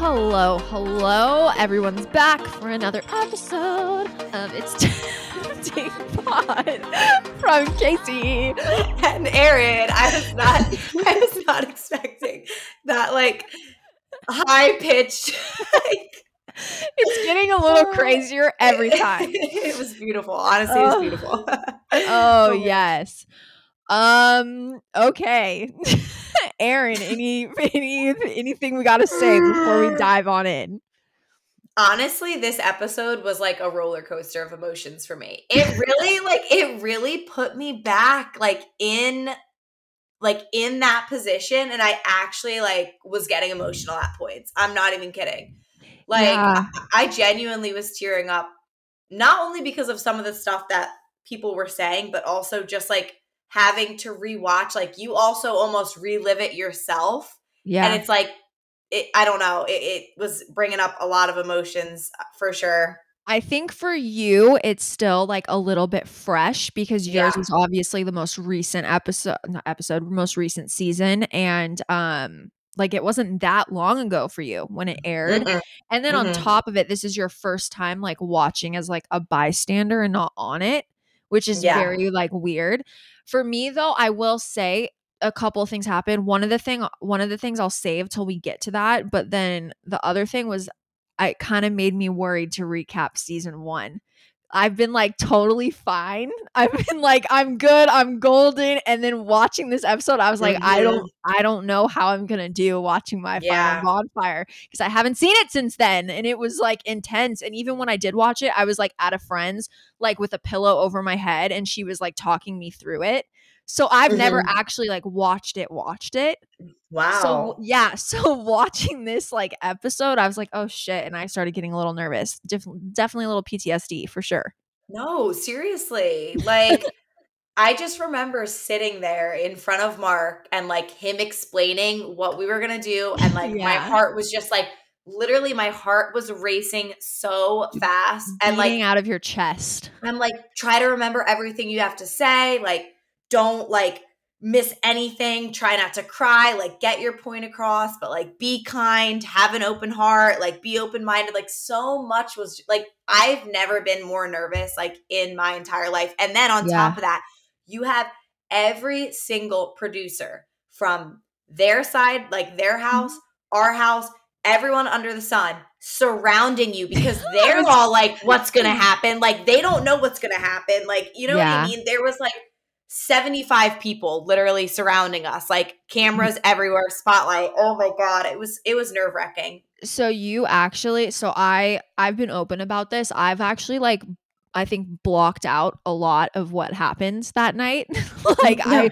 Hello, hello. Everyone's back for another episode of It's Tempting Pod from Kaci. and Erin. I was not I was not expecting that like high pitched like It's getting a little crazier every time. it was beautiful. Honestly, it was Oh. beautiful. Oh, yes. Um, okay. Erin, any any anything we got to say before we dive on in? Honestly, this episode was like a roller coaster of emotions for me. It really like it really put me back like in like in that position and I actually like was getting emotional at points. I'm not even kidding. Like Yeah. I genuinely was tearing up, not only because of some of the stuff that people were saying, but also just like having to rewatch. Like you also almost relive it yourself, Yeah. and it's like, it. I don't know. It, it was bringing up a lot of emotions uh, for sure. I think for you, it's still like a little bit fresh because yours Yeah. is obviously the most recent episode, not episode, most recent season, and um, like it wasn't that long ago for you when it aired. Mm-mm. And then on Mhm. top of it, this is your first time like watching as like a bystander and not on it, which is Yeah. very like weird. For me though, I will say a couple things happened. One of the thing one of the things I'll save till we get to that, but then the other thing was I kind of made me worried to recap season 1. I've been like totally fine. I've been like I'm good, I'm golden and then watching this episode I was like I Mhm. don't I don't know how I'm going to do watching my Yeah. bonfire because I haven't seen it since then and it was like intense and even when I did watch it I was like at a friend's like with a pillow over my head and she was like talking me through it. So I've never Mhm. actually like watched it watched it. Wow. So yeah, so watching this like episode I was like oh shit and I started getting a little nervous. Def- definitely a little PTSD for sure. No, seriously. Like I just remember sitting there in front of Mark and like him explaining what we were going to do and like my heart was just like literally my heart was racing so fast and like out of your chest. I'm like try to remember everything you have to say, like don't like miss anything, try not to cry, like get your point across, but like be kind, have an open heart, like be open-minded. Like so much was like I've never been more nervous like in my entire life. And then on Yeah. top of that, you have every single producer from their side, like their house, mm-hmm. our house, everyone under the sun surrounding you because they're all like, what's gonna happen? Like they don't know what's gonna happen. Like, you know what I mean? There was like 75 people literally surrounding us, like cameras everywhere, spotlight. Oh my god, it was it was nerve wracking. So you actually so I I've been open about this. I've actually like I think blocked out a lot of what happens that night. like I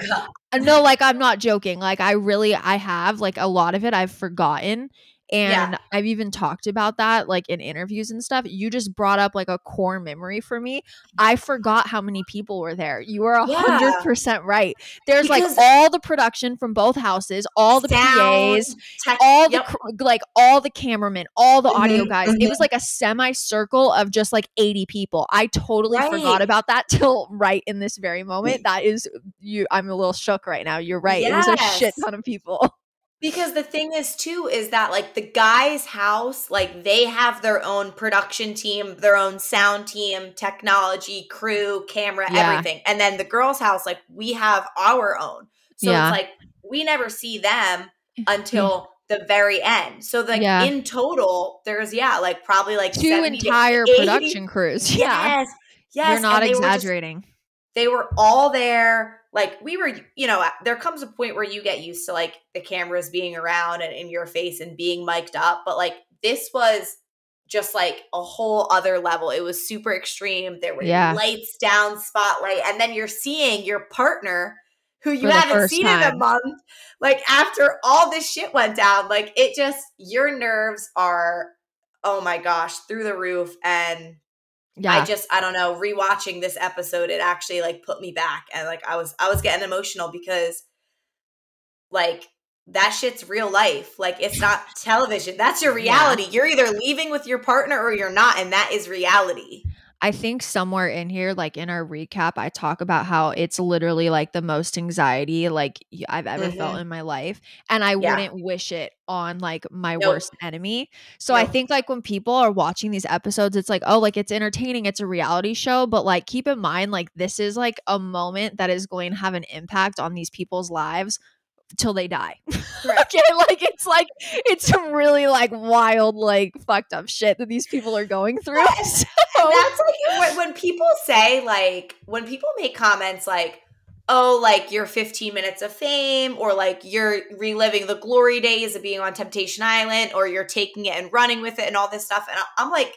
no like I'm not joking. Like I really I have like a lot of it I've forgotten and Yeah. I've even talked about that like in interviews and stuff. You just brought up like a core memory for me. I forgot how many people were there. You are a hundred percent right. There's like all the production from both houses, all the PAs, tech, all the yep. cr- like all the cameramen, all the audio Mhm, guys. It was like a semicircle of just like 80 people. I totally forgot about that till right in this very moment. That is you I'm a little shook right now. You're right. It was a shit ton of people. Because the thing is too is that like the guy's house, like they have their own production team, their own sound team, technology, crew, camera, Yeah. everything. And then the girl's house, like we have our own. So Yeah. it's like we never see them until the very end. So like Yeah. in total, there's yeah, like probably like Two entire production crews. Yeah. Yes. Yes. You're not and they were just- exaggerating. they were all there like we were you know there comes a point where you get used to like the cameras being around and in your face and being mic'd up but like this was just like a whole other level. It was super extreme. There were Yeah. lights down spotlight and then you're seeing your partner who you haven't seen in a month like after all this shit went down like it just your nerves are oh my gosh through the roof and yeah. I just I don't know, rewatching this episode it actually like put me back and like I was I was getting emotional because like that shit's real life. Like it's not television. That's your Yeah. reality. You're either leaving with your partner or you're not and that is reality. I think somewhere in here, like in our recap, I talk about how it's literally like the most anxiety like I've ever felt Mhm. in my life. And I Yeah. wouldn't wish it on like my Nope. worst enemy. So I think like when people are watching these episodes, it's like, oh, like it's entertaining, it's a reality show. But like keep in mind, like this is like a moment that is going to have an impact on these people's lives till they die. Correct. okay, like it's like it's some really like wild, like fucked up shit that these people are going through. So- That's like when, when people say like when people make comments like oh like you're 15 minutes of fame or like you're reliving the glory days of being on temptation island or you're taking it and running with it and all this stuff and i'm like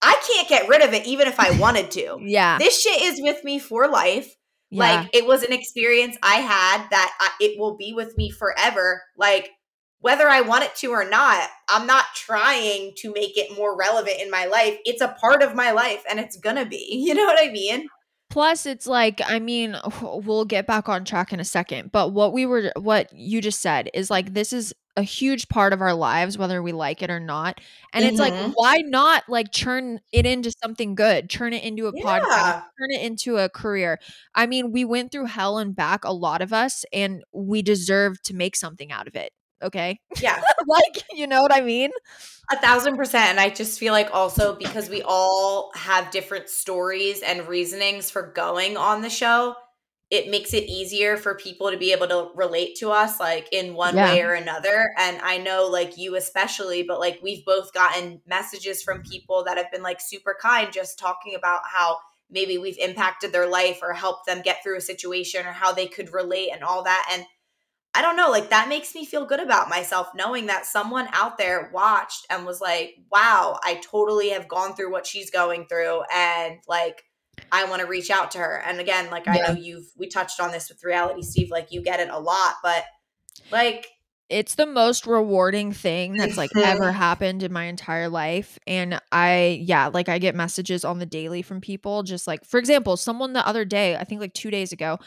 i can't get rid of it even if i wanted to yeah, this shit is with me for life yeah. like it was an experience i had that I, it will be with me forever. Like whether i want it to or not i'm not trying to make it more relevant in my life. It's a part of my life and it's gonna be you know what i mean? Plus, it's like, I mean, we'll get back on track in a second, but what we were, what you just said is like, this is a huge part of our lives, whether we like it or not. And it's like, Mhm. why not like turn it into something good? Turn it into a podcast, turn it into a career. I mean, we went through hell and back, a lot of us, and we deserve to make something out of it. Okay. yeah like, you know what I mean? a thousand percent and i just feel like also because we all have different stories and reasonings for going on the show it makes it easier for people to be able to relate to us like in one Yeah. way or another and i know like you especially but like we've both gotten messages from people that have been like super kind just talking about how maybe we've impacted their life or helped them get through a situation or how they could relate and all that and I don't know, like that makes me feel good about myself knowing that someone out there watched and was like, wow, I totally have gone through what she's going through and like I want to reach out to her. And again, like I Yeah. know you've we touched on this with reality Steve, like you get it a lot, but like it's the most rewarding thing that's like ever mm-hmm. happened in my entire life and i yeah like i get messages on the daily from people just like for example someone the other day i think like 2 days ago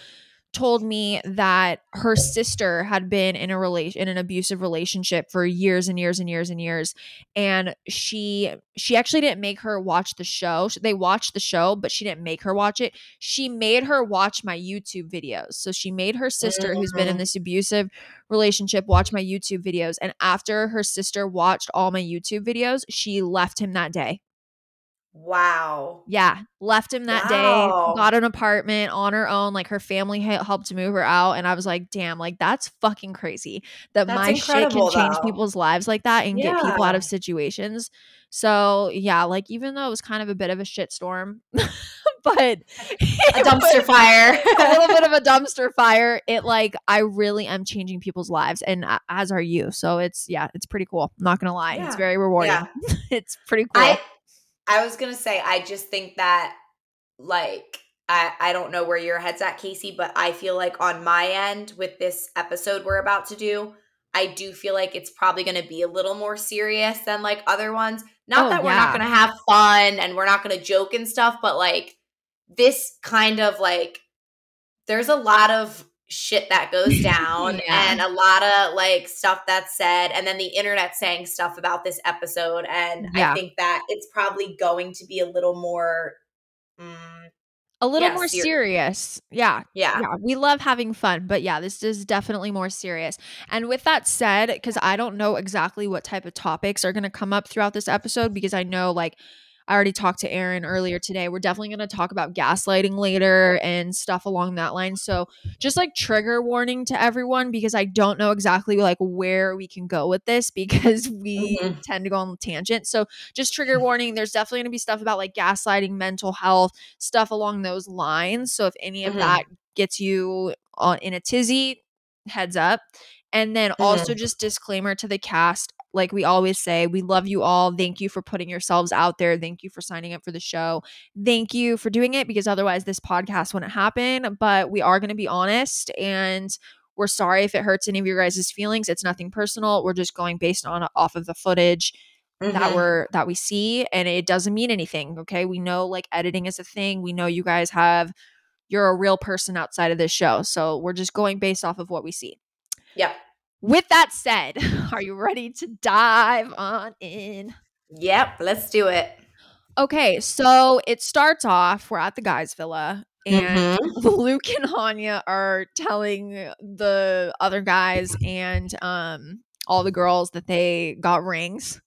told me that her sister had been in a relation in an abusive relationship for years and years and years and years and she she actually didn't make her watch the show. They watched the show but she didn't make her watch it. She made her watch my youtube videos. So she made her sister who's been in Mhm. this abusive relationship watch my youtube videos. And after her sister watched all my youtube videos she left him that day wow. yeah, left him that Wow. day, got an apartment on her own. Like her family helped move her out. And I was like, damn, like that's fucking crazy that That's my shit can change though. people's lives like that and get people out of situations. So yeah, like even though it was kind of a bit of a shitstorm, but A dumpster fire. a little bit of a dumpster fire. It like I really am changing people's lives, and a- as are you. So it's yeah, it's pretty cool. I'm not gonna lie, it's very rewarding. Yeah. it's pretty cool. I I was gonna say I just think that like I I don't know where your head's at, Kaci, but I feel like on my end with this episode we're about to do, I do feel like it's probably gonna be a little more serious than like other ones. Not Oh, that we're yeah. not gonna have fun and we're not gonna joke and stuff, but like this kind of like there's a lot of shit that goes down Yeah. and a lot of like stuff that's said and then the internet saying stuff about this episode and Yeah. i think that it's probably going to be a little more mm, a little yeah, more ser- serious. Yeah, yeah yeah, we love having fun, but yeah, this is definitely more serious. And with that said, because I don't know exactly what type of topics are going to come up throughout this episode, because I know like I already talked to Erin earlier today. We're definitely going to talk about gaslighting later and stuff along that line. So just like trigger warning to everyone, because I don't know exactly like where we can go with this because we Mhm. tend to go on tangents. So just trigger warning. There's definitely going to be stuff about like gaslighting, mental health, stuff along those lines. So if any of Mhm. that gets you uh, in a tizzy, heads up. And then also just disclaimer to the cast, like we always say, we love you all. Thank you for putting yourselves out there. Thank you for signing up for the show. Thank you for doing it because otherwise this podcast wouldn't happen. But we are going to be honest and we're sorry if it hurts any of your guys' feelings. It's nothing personal. We're just going based on off of the footage that Mhm. we're that we see and it doesn't mean anything okay we know like editing is a thing we know you guys have you're a real person outside of this show so we're just going based off of what we see yep with that said are you ready to dive on in yep let's do it Okay, so it starts off, we're at the guys' villa, and Mhm. Luke and Hanya are telling the other guys and um all the girls that they got rings.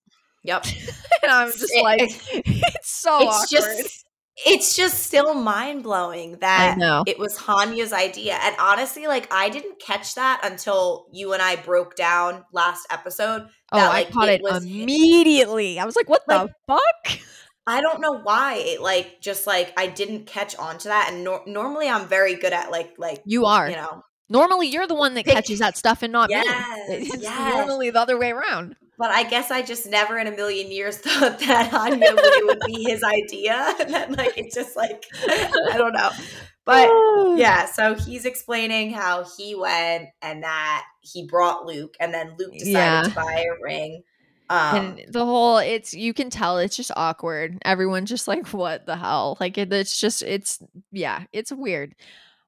Yep. And I'm just like, it's so it's awkward. just it's just still mind blowing I that know. it was Hanya's idea. And honestly, like I didn't catch that until you and I broke down last episode. Oh, that, I like, caught it it, was- immediately. I was like, what Like- the fuck? I don't know why it like just like I didn't catch on to that. And nor- normally I'm very good at like like You are. you know, Normally, you're the one that Pick- catches that stuff and not Yes, me. It's yes. normally the other way around. But I guess I just never in a million years thought that would, would be his idea. And then like it's just like I don't know. But yeah, so he's explaining how he went and that he brought Luke, and then Luke decided Yeah. to buy a ring. Um, and the whole it's you can tell it's just awkward everyone's just like what the hell like it, it's just it's yeah it's weird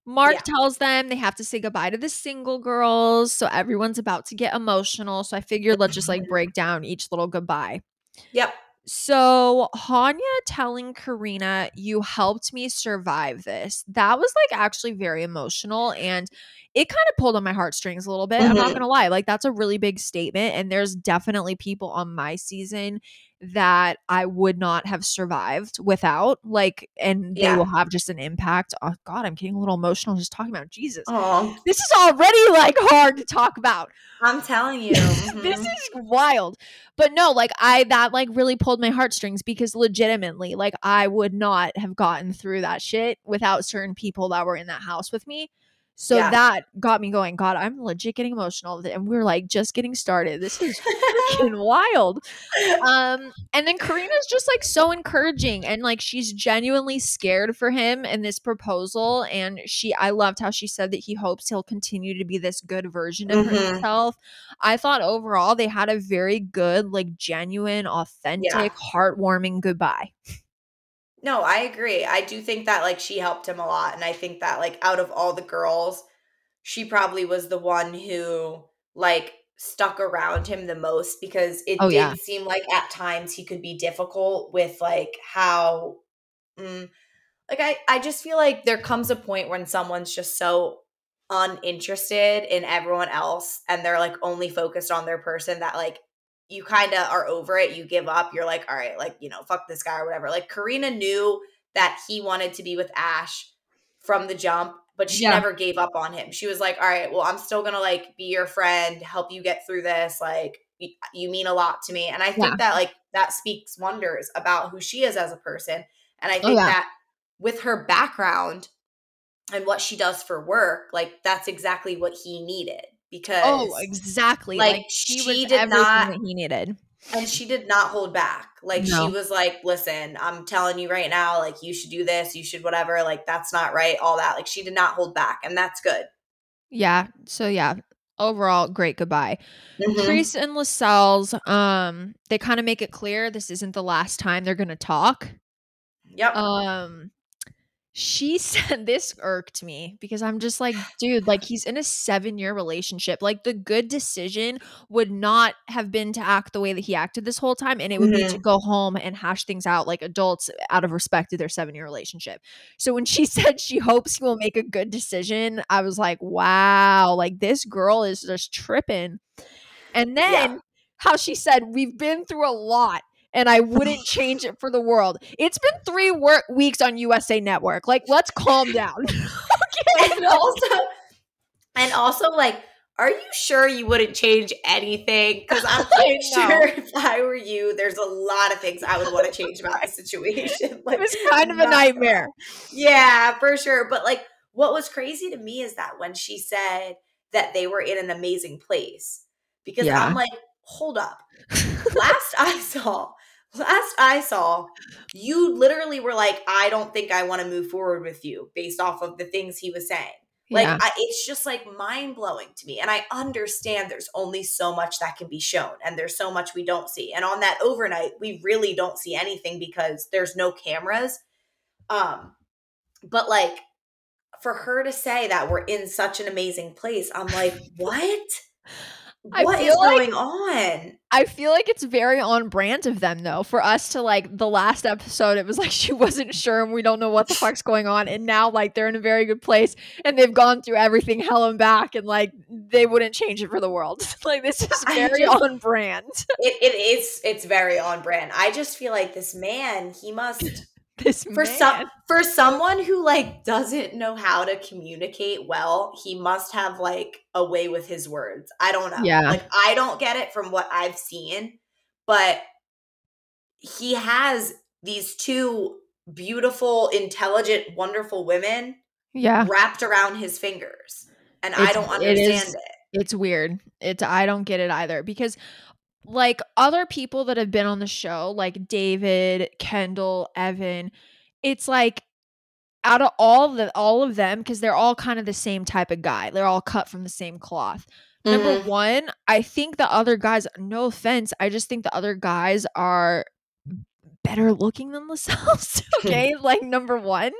mark Yeah. tells them they have to say goodbye to the single girls so everyone's about to get emotional so i figured let's just like break down each little goodbye yep. so Hanya telling Karina, "You helped me survive this." That was like actually very emotional and it kind of pulled on my heartstrings a little bit. I'm not Mhm. going to lie. Like that's a really big statement and there's definitely people on my season that I would not have survived without like and they Yeah. will have just an impact. Oh god, I'm getting a little emotional just talking about Jesus. Oh, This is already like hard to talk about I'm telling you. this mhm. is wild but no like i that like really pulled my heartstrings because legitimately like i would not have gotten through that shit without certain people that were in that house with me so Yeah. that got me going. God i'm legit getting emotional and we're like just getting started. This is freaking wild. Um and then karina's just like so encouraging and like she's genuinely scared for him and this proposal and she i loved how she said that he hopes he'll continue to be this good version of Mhm. himself i thought overall they had a very good like genuine authentic heartwarming goodbye No, I agree. I do think that like she helped him a lot. And I think that like out of all the girls, she probably was the one who like stuck around him the most because it Oh, did yeah. seem like at times he could be difficult with like how mm, like I, I just feel like there comes a point when someone's just so uninterested in everyone else and they're like only focused on their person that like you kind of are over it you give up you're like all right like you know fuck this guy or whatever like karina knew that he wanted to be with ash from the jump but she Yeah. never gave up on him she was like all right well i'm still gonna like be your friend help you get through this like you mean a lot to me and i think Yeah. that like that speaks wonders about who she is as a person and i Oh, think yeah. that with her background and what she does for work like that's exactly what he needed because oh exactly like, like, she, she did not- that he needed and she did not hold back like No. she was like listen i'm telling you right now like you should do this you should whatever like that's not right all that like she did not hold back and that's good yeah so yeah overall great goodbye Mhm. Trace and Lascelles, um, they kind of make it clear this isn't the last time they're gonna talk. yep Um, she said this irked me because I'm just like, dude, like he's in a seven year relationship. Like the good decision would not have been to act the way that he acted this whole time, and it would be to mm-hmm. go home and hash things out like adults out of respect to their seven year relationship. So when she said she hopes he will make a good decision, I was like, wow, like this girl is just tripping. And then Yeah. how she said, we've been through a lot and I wouldn't change it for the world. It's been three work weeks on USA Network. Like, let's calm down. okay. and also and also like are you sure you wouldn't change anything because i'm pretty sure if i were you there's a lot of things i would want to change about the situation like It was kind of a nightmare. Yeah, for sure. But like what was crazy to me is that when she said that they were in an amazing place, because Yeah. I'm like, hold up. last I saw, last I saw, you literally were like, I don't think I want to move forward with you based off of the things he was saying. Like yeah. I, it's just like mind blowing to me, and I understand there's only so much that can be shown, and there's so much we don't see. And on that overnight, we really don't see anything because there's no cameras. Um, but like for her to say that we're in such an amazing place, I'm like, what? I What like- going on? I feel like it's very on brand of them though. For us to like the last episode, it was like she wasn't sure and we don't know what the fuck's going on. And now like they're in a very good place and they've gone through everything hell and back and like they wouldn't change it for the world. like this is very just- on brand. It, it is it's very on brand. I just feel like this man, he must This for man. some for someone who like doesn't know how to communicate well, he must have like a way with his words. I don't know. Yeah. Like I don't get it from what I've seen, but he has these two beautiful, intelligent, wonderful women Yeah. wrapped around his fingers. And I don't it is- understand it. It's weird. It's I don't get it either because like other people that have been on the show, like David, Kendall, Evan, it's like out of all the all of them because they're all kind of the same type of guy. They're all cut from the same cloth. Number Mhm. one, I think the other guys, no offense, I just think the other guys are better looking than themselves. okay. like number one.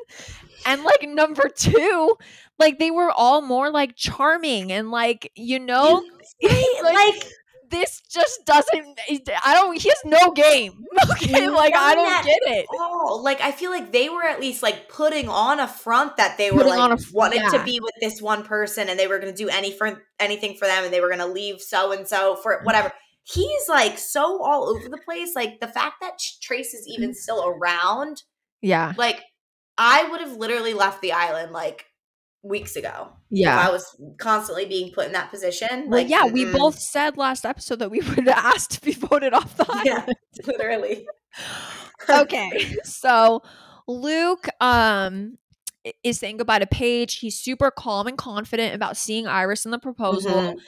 And like number two, like they were all more like charming and like, you know, Right, like, like this just doesn't I don't he has no game. Okay. Like I don't get it. Oh, like I feel like they were at least like putting on a front that they were Putting like on a f- wanted yeah. to be with this one person and they were going to do any for anything for them and they were going to leave so and so for mm. whatever. He's like so all over the place. Like the fact that Trace is even mm. still around, Yeah. like I would have literally left the island like weeks ago. Yeah. If I was constantly being put in that position. Well, like, yeah, we both said last episode that we would ask to be voted off the island. yeah, literally. okay so luke um is saying goodbye to paige he's super calm and confident about seeing iris in the proposal Mhm.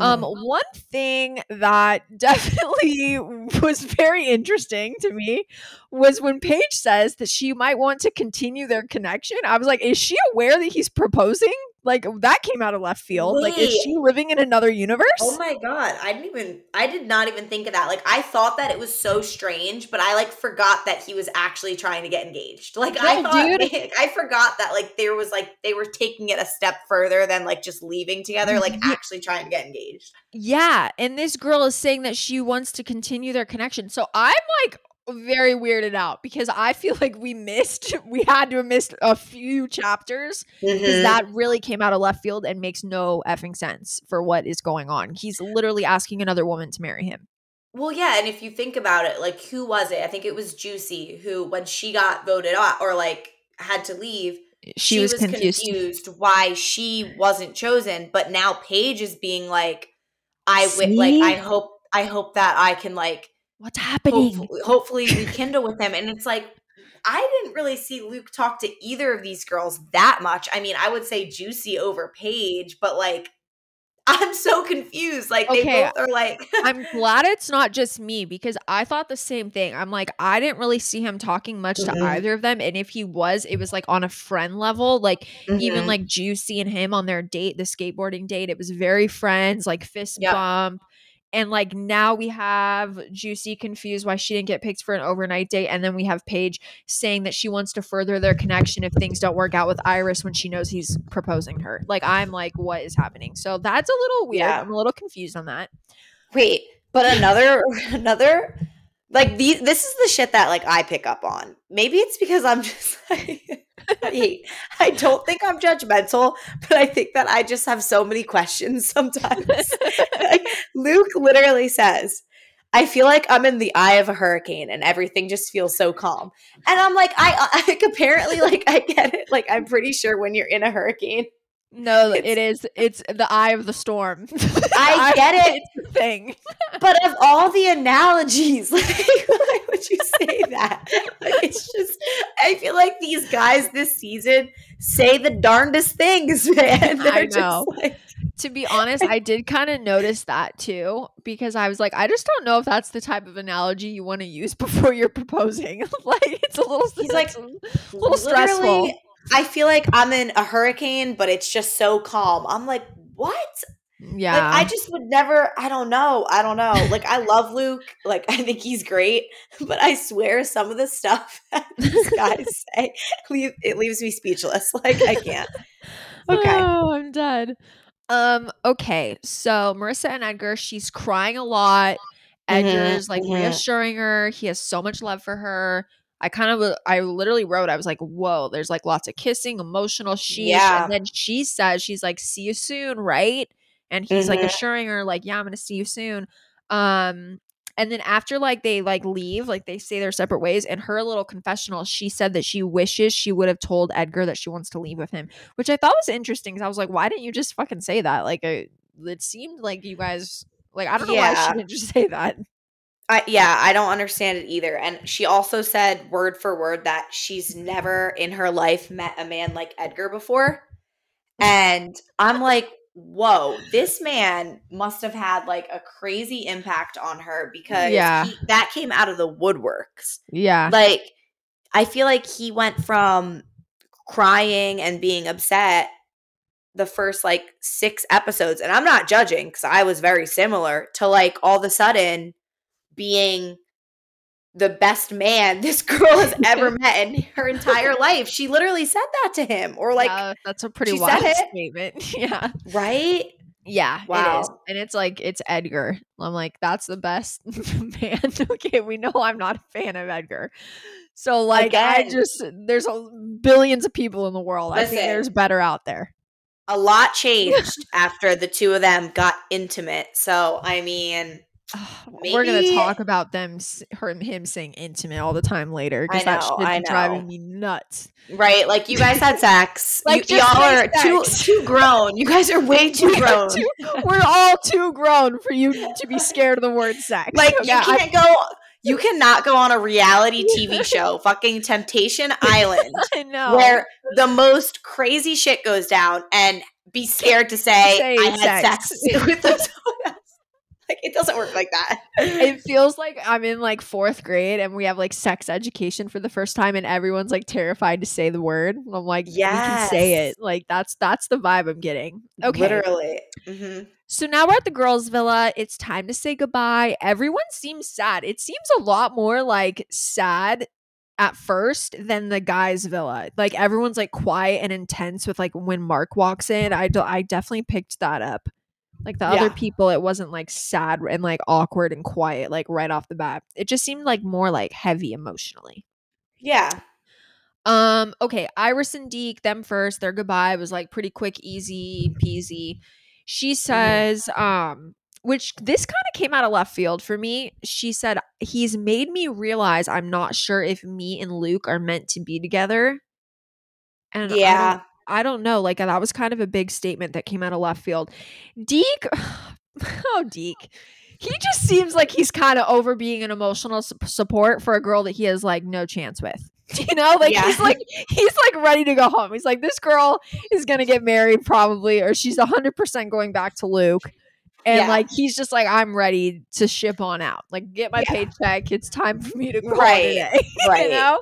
Um Mhm. one thing that definitely was very interesting to me was when paige says that she might want to continue their connection i was like is she aware that he's proposing like that came out of left field like is she living in another universe Oh my god, I didn't even I did not even think of that. Like I thought that it was so strange, but I like forgot that he was actually trying to get engaged. Like I thought dude. I forgot that like there was like they were taking it a step further than like just leaving together, like actually trying to get engaged. Yeah, and this girl is saying that she wants to continue their connection. So I'm like very weirded out because I feel like we missed we had to have missed a few chapters because Mhm. that really came out of left field and makes no effing sense for what is going on. He's literally asking another woman to marry him. Well, yeah, and if you think about it, like who was it? I think it was Juicy who when she got voted off or like had to leave, She, was, confused. confused why she wasn't chosen, but now Paige is being like, I wi- like I hope I hope that I can like What's happening? hopefully, hopefully rekindle with him. And it's like I didn't really see Luke talk to either of these girls that much. I mean, I would say Juicy over Paige, but like I'm so confused. Like they Okay. both are like I'm glad it's not just me because I thought the same thing. I'm like, I didn't really see him talking much Mhm. to either of them. And if he was, it was like on a friend level. Like even Mhm. like Juicy and him on their date, the skateboarding date, it was very friends, like fist Yep. bump. And like now we have Juicy confused why she didn't get picked for an overnight date. And then we have Paige saying that she wants to further their connection if things don't work out with Iris when she knows he's proposing her. Like, I'm like, what is happening? So that's a little weird. Yeah. I'm a little confused on that. Wait, but another another like these this is the shit that like I pick up on. Maybe it's because I'm just like I, don't think I'm judgmental, but I think that I just have so many questions sometimes. like, Luke literally says, I feel like I'm in the eye of a hurricane and everything just feels so calm. And I'm like, I, I uh, like apparently like I get it. Like I'm pretty sure when you're in a hurricane, No, It's- it is. It's the eye of the storm. I get it. It's the thing. But of all the analogies, like why would you say that? Like, it's just I feel like these guys this season say the darndest things, man. They're I just know. like To be honest, I did kind of notice that too because I was like, I just don't know if that's the type of analogy you want to use before you're proposing. like, it's a little. He's like, it's a little stressful. I feel like I'm in a hurricane, but it's just so calm. I'm like, what? yeah. Like I just would never. I don't know. I don't know. Like I love Luke. Like I think he's great, but I swear some of the stuff that these guys say, leave, it leaves me speechless. Like I can't. Okay. Oh, I'm dead. Um, okay. So Marissa and Edgar, she's crying a lot. Edgar's like mhm. reassuring her. He has so much love for her. I kind of, I literally wrote, I was like, whoa, there's like lots of kissing, emotional sheesh. Yeah. And then she says, she's like, see you soon, right? And he's like Mhm. assuring her, like, yeah, I'm gonna see you soon. Um, and then after like they like leave, like they say their separate ways, in her little confessional, she said that she wishes she would have told Edgar that she wants to leave with him, which I thought was interesting because I was like, why didn't you just fucking say that? Like, it seemed like you guys, like, I don't know why she didn't just say that. I, yeah, I don't understand it either. And she also said word for word that she's never in her life met a man like Edgar before. And I'm like, whoa, this man must have had like a crazy impact on her because Yeah. he, that came out of the woodworks. Yeah. Like, I feel like he went from crying and being upset the first like six episodes, and I'm not judging because I was very similar to like all of a sudden being the best man this girl has ever met in her entire life. She literally said that to him, or like, Yeah, that's a pretty wild statement. yeah. right? Yeah, it is. Wow. And it's like it's Edgar. I'm like, that's the best man. okay, we know I'm not a fan of Edgar. So like I just there's a, billions of people in the world. I think there's better out there. A lot changed after the two of them got intimate. So, I mean, We're gonna talk about them, her, him saying intimate all the time later because that shit's I know. driving me nuts. right? Like, you guys had sex. Like, you, y'all are too, sex. too grown. You guys are way too We grown. too- we're all too grown for you to be scared of the word sex. Like Okay, you can't go you cannot go on a reality TV show, fucking Temptation Island, I where the most crazy shit goes down and be scared to say, Say I had sex. sex, with else. Like it doesn't work like that. it feels like I'm in like fourth grade and we have like sex education for the first time and everyone's like terrified to say the word. I'm like, you can say it. Like that's that's the vibe I'm getting. Okay. Literally. Mhm. So now we're at the girls' villa. It's time to say goodbye. Everyone seems sad. It seems a lot more like sad at first than the guys' villa. Like everyone's like quiet and intense with like when Mark walks in. I do, I definitely picked that up. Like the other people, it wasn't like sad and like awkward and quiet like right off the bat. It just seemed like more like heavy emotionally. Yeah. Um, okay, Iris and Deke, them first, their goodbye was like pretty quick, easy peasy. She says, um, which this kind of came out of left field for me. She said, He's made me realize I'm not sure if me and Luke are meant to be together. And Yeah. I don't know. Like that was kind of a big statement that came out of left field. Deke, oh Deke. He just seems like he's kind of over being an emotional su- support for a girl that he has like no chance with. You know, like he's like he's like ready to go home. He's like this girl is going to get married probably or she's 100% going back to Luke. And Yeah. like he's just like I'm ready to ship on out. Like get my Yeah. paycheck. It's time for me to call Right. Right. you know?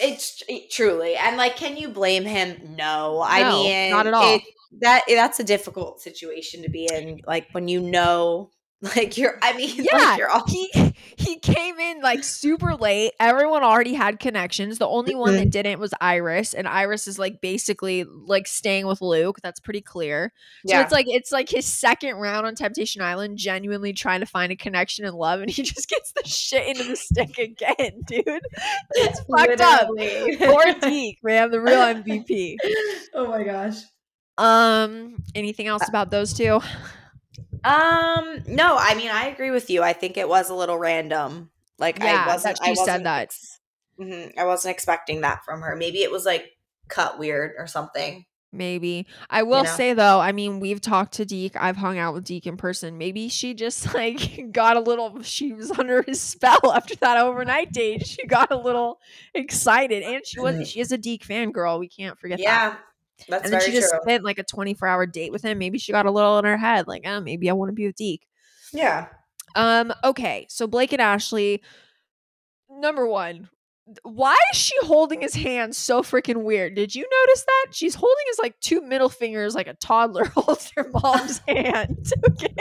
It's it, truly. And like can you blame him? No. I mean not at all. it- that that's a difficult situation to be in like when you know like you're I mean Yeah, like you're all he he came in like super late. Everyone already had connections. The only one Mm-hmm. that didn't was Iris, and Iris is like basically like staying with Luke. That's pretty clear. So Yeah. it's like it's like his second round on Temptation Island, genuinely trying to find a connection and love, and he just gets the shit into the stick again, dude. It's fucked up. Literally. Poor Deke, man, the real MVP. oh my gosh. Um, anything else about those two? Um, no, I mean I agree with you. I think it was a little random. Like Yeah, I wasn't. that she I said wasn't that. ex- Mhm, I wasn't expecting that from her. Maybe it was like cut weird or something. Maybe. I will know? say though, I mean, we've talked to Deke. I've hung out with Deke in person. Maybe she just like got a little she was under his spell after that overnight date. She got a little excited. And she was Mhm. she is a Deke fan girl. We can't forget that. That's And then she just true. spent like a 24 hour date with him. Maybe she got a little in her head, like, oh, maybe I want to be with Deke. yeah. Um, okay, so Blake and Ashley, number one, why is she holding his hand so freaking weird? Did you notice that? She's holding his like two middle fingers like a toddler holds her mom's hand. Okay.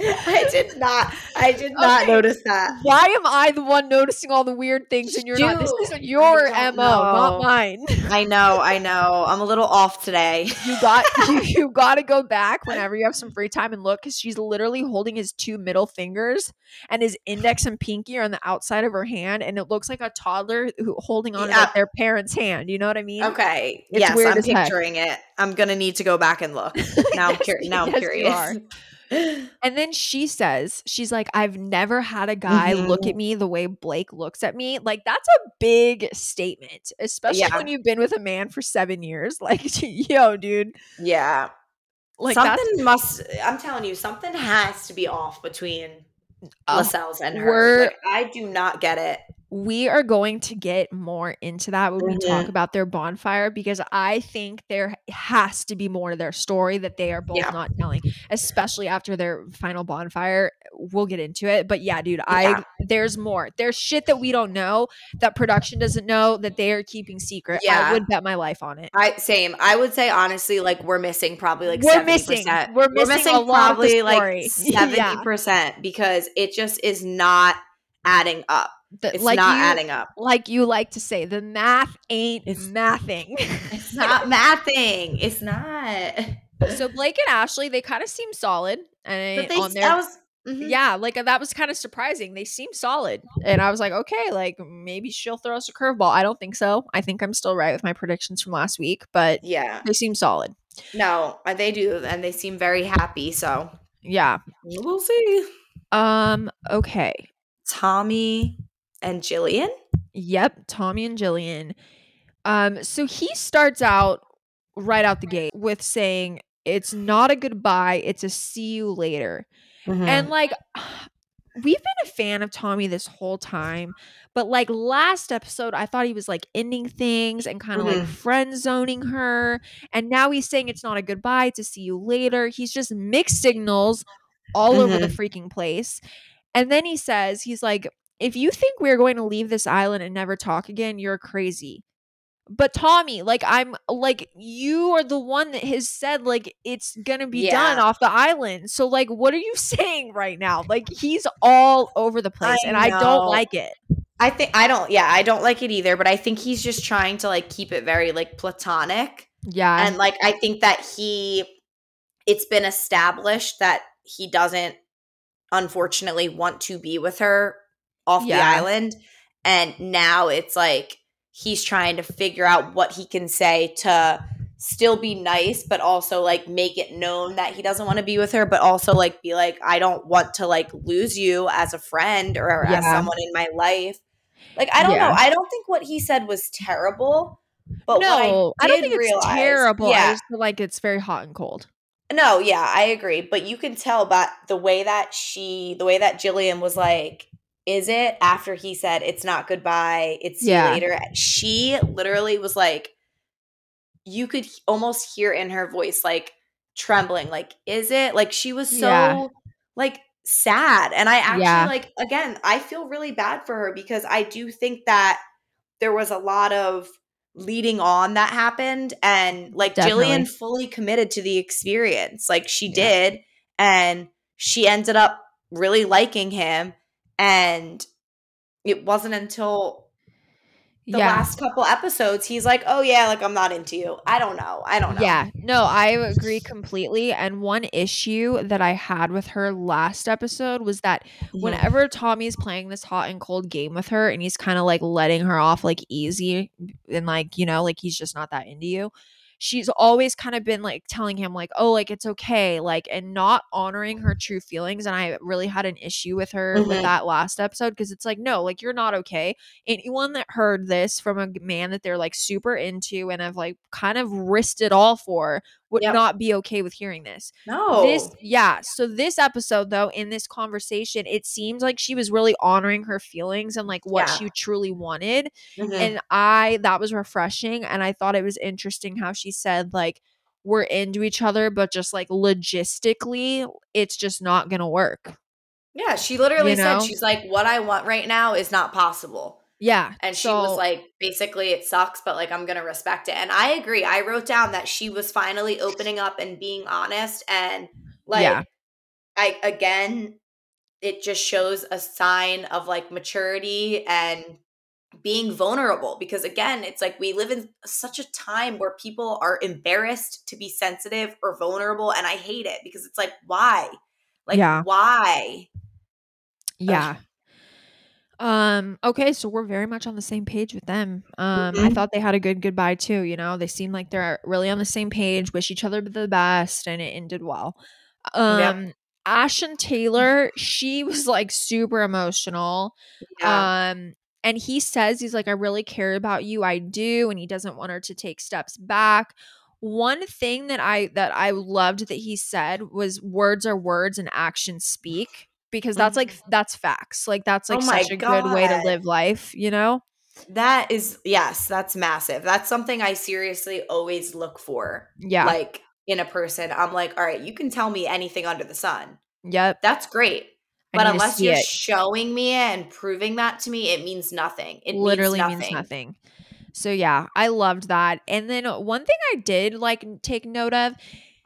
I did not. I did not Okay. notice that. Why am I the one noticing all the weird things and you're not? This is your I MO, don't mine. I know. I know. I'm a little off today. You got you, you got to go back whenever you have some free time and look because she's literally holding his two middle fingers and his index and pinky are on the outside of her hand, and it looks like a toddler who holding on to like, their parent's hand. You know what I mean? Okay. It's yes, weird I'm as heck. picturing it. I'm gonna need to go back and look. Now I'm Yes, curious. Now I'm yes, you curious. And then she says, she's like, I've never had a guy look Mhm. at me the way Blake looks at me. Like, that's a big statement, especially Yeah. when you've been with a man for seven years. Like, yo, dude. Yeah. Like, something must. I'm telling you, something has to be off between Oh, Lascelles and her. Like, I do not get it. We are going to get more into that when we talk Mhm. about their bonfire because I think there has to be more to their story that they are both Yeah. not telling, especially after their final bonfire. We'll get into it, but yeah, dude, I Yeah. there's more. There's shit that we don't know that production doesn't know that they are keeping secret. Yeah. I would bet my life on it. I same. I would say honestly, like we're missing probably like We're 70%. missing. We're missing a lot of the probably like story. seventy Yeah. percent because it just is not adding up. The- It's like not you, adding up. like you like to say, the math ain't It's- mathing. It's not mathing. It's not. so Blake and Ashley, they kind of seem solid, and But they, on their I was, mhm. yeah, like that was kind of surprising. They seem solid, and I was like, okay, like maybe she'll throw us a curveball. I don't think so. I think I'm still right with my predictions from last week, but yeah. they seem solid. No, uh, they do, and they seem very happy. So Yeah. we'll see. Um. Okay. Tommy and Jillian. Yep. Tommy and Jillian. Um. So he starts out right out the gate with saying it's not a goodbye. It's a see you later. Mm-hmm. And like we've been a fan of Tommy this whole time, but like last episode I thought he was like ending things and kind of like Mhm. friend zoning her, and now he's saying it's not a goodbye, to see you later. He's just mixed signals all over the freaking place. And then he says he's like if you think we're going to leave this island and never talk again, you're crazy. But Tommy, like I'm like you are the one that has said like it's gonna be done off the island. So like what are you saying right now? Like he's all over the place I and I don't like it. I think I don't. Yeah, I don't like it either. But I think he's just trying to like keep it very like platonic. Yeah. and like i think that he it's been established that he doesn't unfortunately want to be with her off the island and now it's like he's trying to figure out what he can say to still be nice but also like make it known that he doesn't want to be with her but also like be like i don't want to like lose you as a friend or as someone in my life like i don't Yeah. know i don't think what he said was terrible but no, what I, I, don't think it's realize- terrible. I Yeah, just feel like it's very hot and cold. no, yeah, I agree. But you can tell by the way that she, the way that Jillian was like, is it after he said it's not goodbye, it's Yeah. later? She literally was like, you could almost hear in her voice, like trembling, like, is it? Like she was so Yeah. like sad. And I actually Yeah. like again, I feel really bad for her because I do think that there was a lot of leading on that happened and like Definitely. Jillian fully committed to the experience like she Yeah. did and she ended up really liking him and it wasn't until the yeah. last couple episodes he's like oh yeah like I'm not into you I don't know I don't know Yeah, no, I agree completely. And one issue that I had with her last episode was that Mhm. whenever Tommy's playing this hot and cold game with her and he's kind of like letting her off like easy and like, you know, like he's just not that into you, she's always kind of been like telling him, like, oh, like it's okay, like, and not honoring her true feelings. And I really had an issue with her with Mhm. that last episode because it's like, no, like you're not okay. Anyone that heard this from a man that they're like super into and have like kind of risked it all for would Yep. not be okay with hearing this. no This, yeah. So this episode, though, in this conversation, it seems like she was really honoring her feelings and like what Yeah. she truly wanted. Mhm. And I, that was refreshing. And I thought it was interesting how she said, like, we're into each other, but just like logistically, it's just not going to work. yeah she literally you said know? she's like what I want right now is not possible Yeah. And she was like, basically, it sucks, but like, I'm going to respect it. And I agree. I wrote down that she was finally opening up and being honest and like, Yeah. I again, it just shows a sign of like maturity and being vulnerable because again it's like we live in such a time where people are embarrassed to be sensitive or vulnerable and i hate it because it's like why like Yeah. why Yeah. Um, okay, so we're very much on the same page with them. Um, I Mhm. thought they had a good goodbye too, you know. They seem like they're really on the same page, wish each other the best, and it ended well. Um Ash and Taylor, she was like super emotional. yeah Um, and he says he's like, I really care about you. I do, and he doesn't want her to take steps back. One thing that I that I loved that he said was words are words and actions speak because that's like that's facts. Like that's like Oh such a good way to live life, you know? that is yes that's massive that's something i seriously always look for Yeah. like in a person i'm like all right you can tell me anything under the sun yep. that's great I but unless you're it. showing me it and proving that to me it means nothing it literally means means nothing, nothing. So yeah, I loved that. And then one thing I did like take note of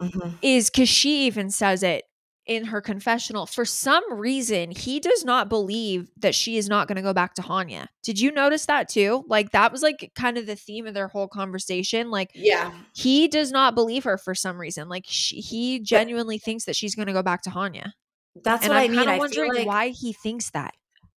Mhm. is because she even says it in her confessional. For some reason, he does not believe that she is not going to go back to Hanya. Did you notice that too? Like that was like kind of the theme of their whole conversation. Like yeah he does not believe her for some reason. Like she, he genuinely thinks that she's going to go back to Hanya. that's And what I'm i mean i feel wondering like why he thinks that.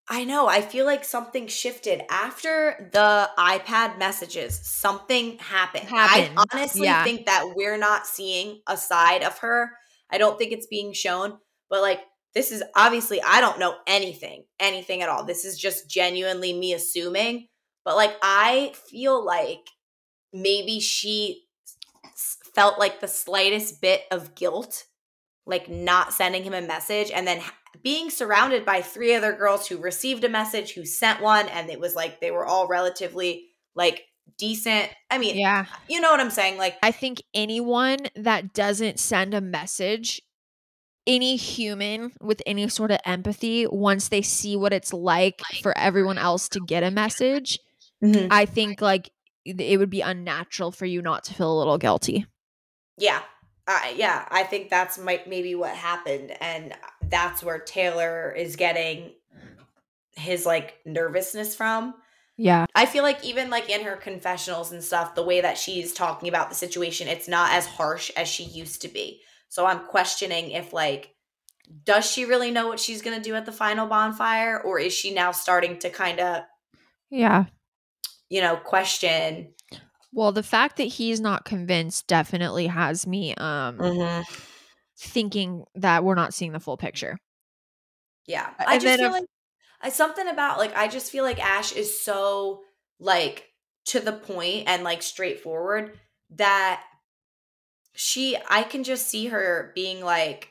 I know. I feel like something shifted after the iPad messages. Something happened. Happened, I honestly yeah. think that we're not seeing a side of her. I don't think it's being shown, but like this is obviously I don't know anything, anything at all. This is just genuinely me assuming, but like I feel like maybe she felt like the slightest bit of guilt like not sending him a message and then being surrounded by three other girls who received a message who sent one and it was like they were all relatively like decent. I mean Yeah. you know what i'm saying? Like I think anyone that doesn't send a message, any human with any sort of empathy, once they see what it's like for everyone else to get a message, I think like it would be unnatural for you not to feel a little guilty. yeah. Uh, yeah i think that's might maybe what happened and that's where taylor is getting his like nervousness from Yeah. I feel like even like in her confessionals and stuff, the way that she's talking about the situation, it's not as harsh as she used to be. So I'm questioning if like does she really know what she's going to do at the final bonfire or is she now starting to kind of, Yeah. you know, question Well, the fact that he's not convinced definitely has me um Mm-hmm. thinking that we're not seeing the full picture. Yeah. I and just feel if- like something about like I just feel like Ash is so like to the point and like straightforward that she I can just see her being like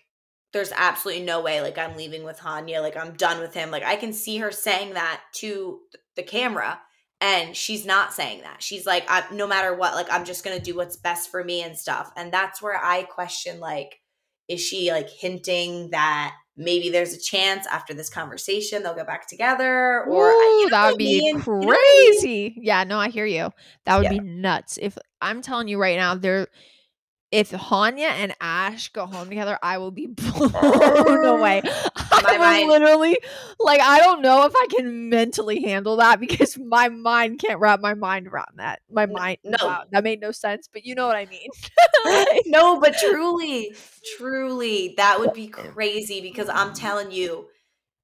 there's absolutely no way like I'm leaving with Hanya like I'm done with him. Like I can see her saying that to the camera and she's not saying that. She's like I, no matter what like I'm just going to do what's best for me and stuff. And that's where I question like is she like hinting that maybe there's a chance after this conversation they'll get back together or Ooh, you know that would be mean? You know I mean? crazy. Yeah, no, I hear you. That would Yeah. be nuts. If I'm telling you right now, there if Hanya and Ash go home together, I will be blown away. I will mind- literally like I don't know if I can mentally handle that because my mind can't wrap my mind around that. My N- mind no. wow, that made no sense, but you know what I mean. no, but truly, truly, that would be crazy because I'm telling you,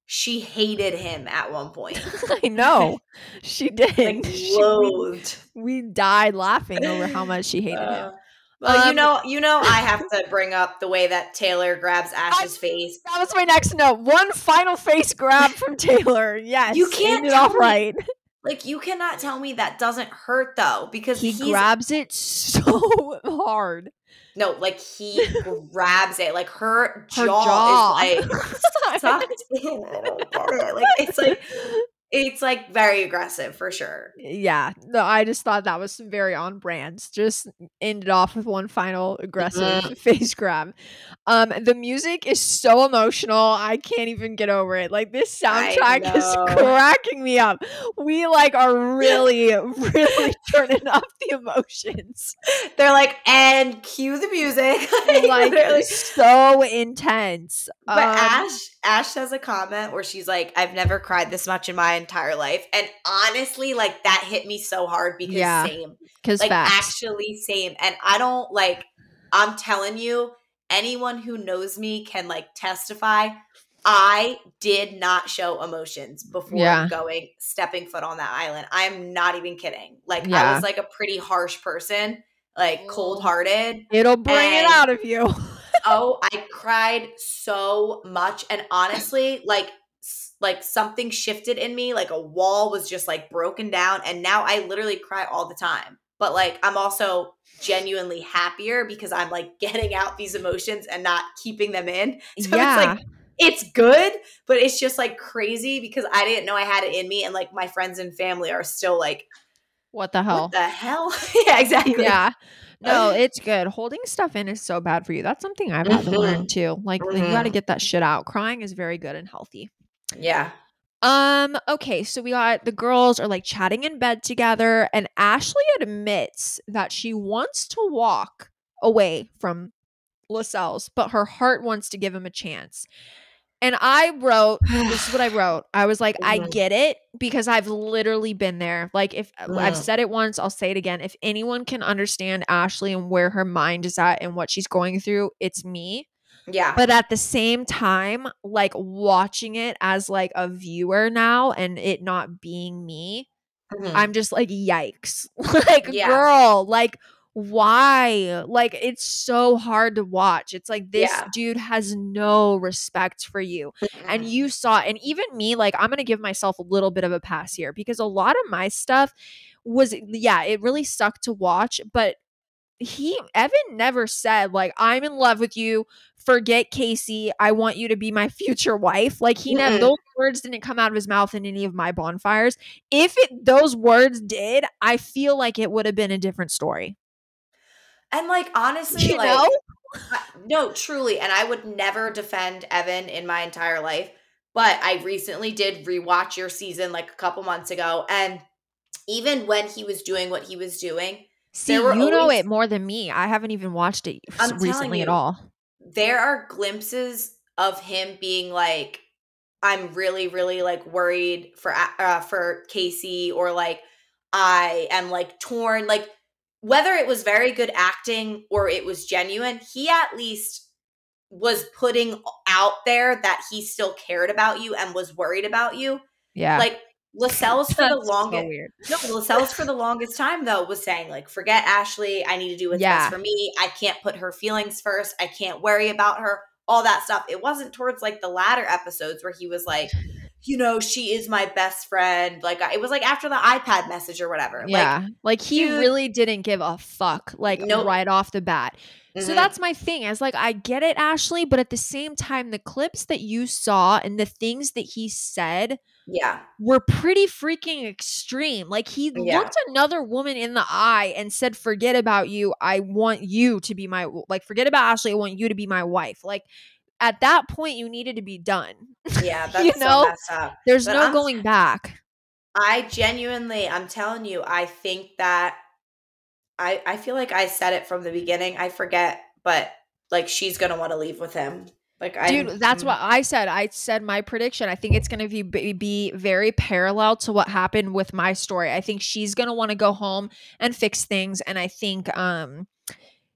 she hated him at one point. I know. She did. Like She- we, we died laughing over how much she hated uh, him. Well, you Um, know, you know, I have to bring up the way that Taylor grabs Ash's face. That was my next note. One final face grab from Taylor. Yes. You can't it off me right. Like, you cannot tell me that doesn't hurt though, because He grabs it so hard. no, like he grabs it, like her Her jaw, jaw. is like sucked in. I don't get it. Like it's like it's like very aggressive for sure. Yeah. No, I just thought that was very on brand. Just ended off with one final aggressive Mhm. face grab. Um, the music is so emotional. I can't even get over it. Like this soundtrack is cracking me up. We like are really, really turning up the emotions. They're like, and cue the music. Like Literally. so intense. But Um, Ash, Ash has a comment where she's like, "I've never cried this much in my entire life," and honestly, like that hit me so hard because Yeah. same, because like facts. actually same. And I don't like. I'm telling you, anyone who knows me can like testify. I did not show emotions before Yeah. going stepping foot on that island. I'm not even kidding. Like I was like a pretty harsh person, like mm. cold hearted. It'll bring it out of you. oh i cried so much and honestly like s- like something shifted in me like a wall was just like broken down and now i literally cry all the time but like i'm also genuinely happier because i'm like getting out these emotions and not keeping them in so yeah. it's like it's good but it's just like crazy because i didn't know i had it in me and like my friends and family are still like what the hell? what the hell yeah exactly Yeah. No, it's good. Holding stuff in is so bad for you. That's something I've had to learn mm-hmm. too. Like you got to mm-hmm. get that shit out. Crying is very good and healthy. Yeah Um, okay, so we got the girls are like chatting in bed together and Ashley admits that she wants to walk away from Lascelles, but her heart wants to give him a chance. And I wrote, this is what I wrote. I was like, I get it because I've literally been there. Like, if uh, I've Mm. said it once, I'll say it again. If anyone can understand Ashley and where her mind is at and what she's going through, it's me. Yeah But at the same time, like watching it as like a viewer now and it not being me, Mhm. I'm just like, yikes. like, Yeah. girl, like, why? Like, it's so hard to watch. It's like this Yeah. dude has no respect for you. And Mm. you saw, and even me, like, I'm going to give myself a little bit of a pass here because a lot of my stuff was, yeah, it really sucked to watch, but he, Evan never said, like, I'm in love with you. Forget Kaci. I want you to be my future wife. Like, he never, those words didn't come out of his mouth in any of my bonfires. If it, those words did, I feel like it would have been a different story. And like honestly, You like know? I- no, truly, and I would never defend Evan in my entire life, but I recently did rewatch your season like a couple months ago, and even when he was doing what he was doing, See, you know it more than me. I haven't even watched it I'm recently at all. there are glimpses of him being like, "I'm really, really like worried for uh, for Kaci," or like, "I am like torn." Like whether it was very good acting or it was genuine, he at least was putting out there that he still cared about you and was worried about you. Yeah. Like Lascelles for the so longest weird. no, Lascelles for the longest time though was saying like, forget Ashley. I need to do what's Yeah. best for me. I can't put her feelings first. I can't worry about her. All that stuff. It wasn't towards like the latter episodes where he was like, you know, she is my best friend. Like it was like after the iPad message or whatever. Yeah. Like, he dude- really didn't give a fuck, like Nope. right off the bat. Like, So mhm. that's my thing. As like, I get it, Ashley, but at the same time, the clips that you saw and the things that he said yeah. were pretty freaking extreme. Like he Yeah. looked another woman in the eye and said, "Forget about you. I want you to be my like forget about Ashley. I want you to be my wife." Like at that point you needed to be done. Yeah. That's You know? up. There's But no I'm- going back. I genuinely, I'm telling you, I think that I I feel like I said it from the beginning. I forget, but like she's gonna want to leave with him. Like I Dude, that's what I said. I said my prediction. I think it's going to be, be be very parallel to what happened with my story. I think she's going to want to go home and fix things and I think um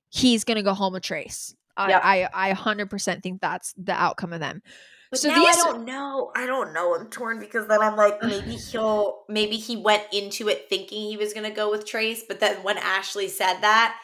he's going to go home with Trace. I, Yep. I I 100% think that's the outcome of them. But So now these- I don't know. I don't know. I'm torn because then I'm like, maybe he'll, maybe he went into it thinking he was gonna go with Trace, but then when Ashley said that,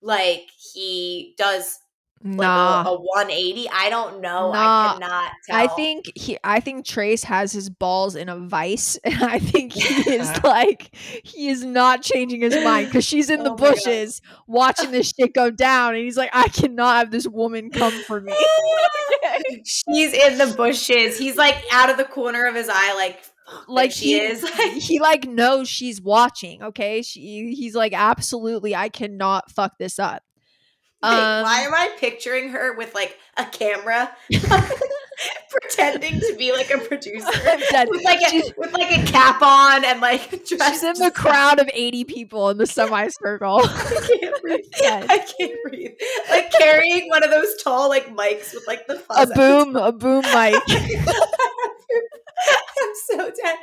like he does like a, a 180. I don't know. Nah. I cannot tell. I think he I think Trace has his balls in a vice and I think he is like he is not changing his mind cuz she's in the Oh God. bushes watching this shit go down and he's like I cannot have this woman come for me. she's in the bushes. He's like out of the corner of his eye, like like she he is. he like knows she's watching. Okay, she he's like absolutely. I cannot fuck this up. Wait, why Um, am I picturing her with like a camera, pretending to be like a producer with like a with like a cap on and like dressed She's in the crowd of 80 people in the semicircle. I can't breathe. Yes. I can't breathe. Like carrying one of those tall like mics with like the a fuzz. boom, a boom mic. I'm so dead.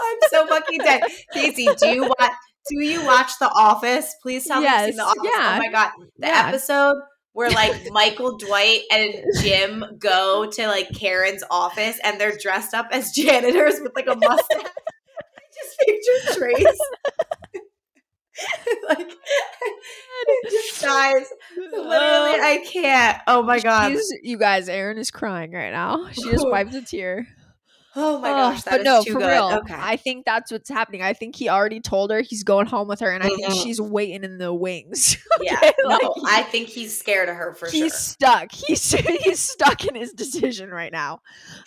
I'm so fucking dead. Kaci, do you watch? Do you watch The Office? Please tell me you've seen The Yes, Office. Oh yeah. Oh my god, the Yeah. episode where like Michael, Dwight, and Jim go to like Karen's office and they're dressed up as janitors with like a mustache. I just picture Trace. like it just dies. Literally, I can't. Oh my god. She's- you guys, Erin is crying right now. She just wiped a tear. Oh my gosh, that but is no, too for good. real. Okay. I think that's what's happening. I think he already told her he's going home with her, and I think Mhm. she's waiting in the wings. yeah. Okay, No, I think he's scared of her for he's sure. stuck. He's he's stuck in his decision right now.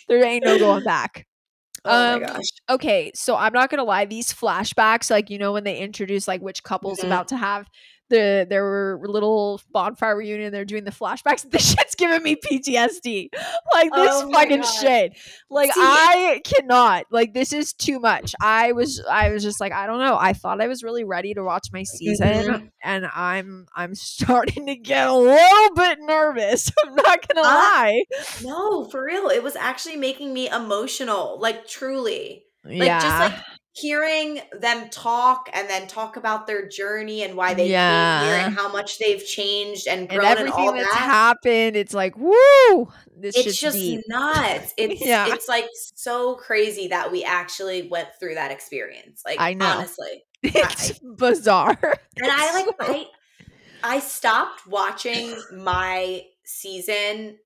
There ain't no going back. Oh um, my gosh. Okay, so I'm not gonna lie. These flashbacks, like you know, when they introduce like which couple's Mhm. about to have the their little bonfire reunion, they're doing the flashbacks. This shit's giving me PTSD. Like this Oh fucking God. shit. Like See- I cannot. Like this is too much. I was I was just like I don't know. I thought I was really ready to watch my season, Mhm. and I'm I'm starting to get a little bit nervous. I'm not gonna lie. No, for real. It was actually making me emotional. Like truly. Like yeah. just like hearing them talk and then talk about their journey and why they came here and how much they've changed and and grown and, everything all that's that. happened, it's like woo. This it's just deep. nuts. It's Yeah. it's like so crazy that we actually went through that experience. Like I know. honestly. It's bizarre. And I like I I stopped watching my season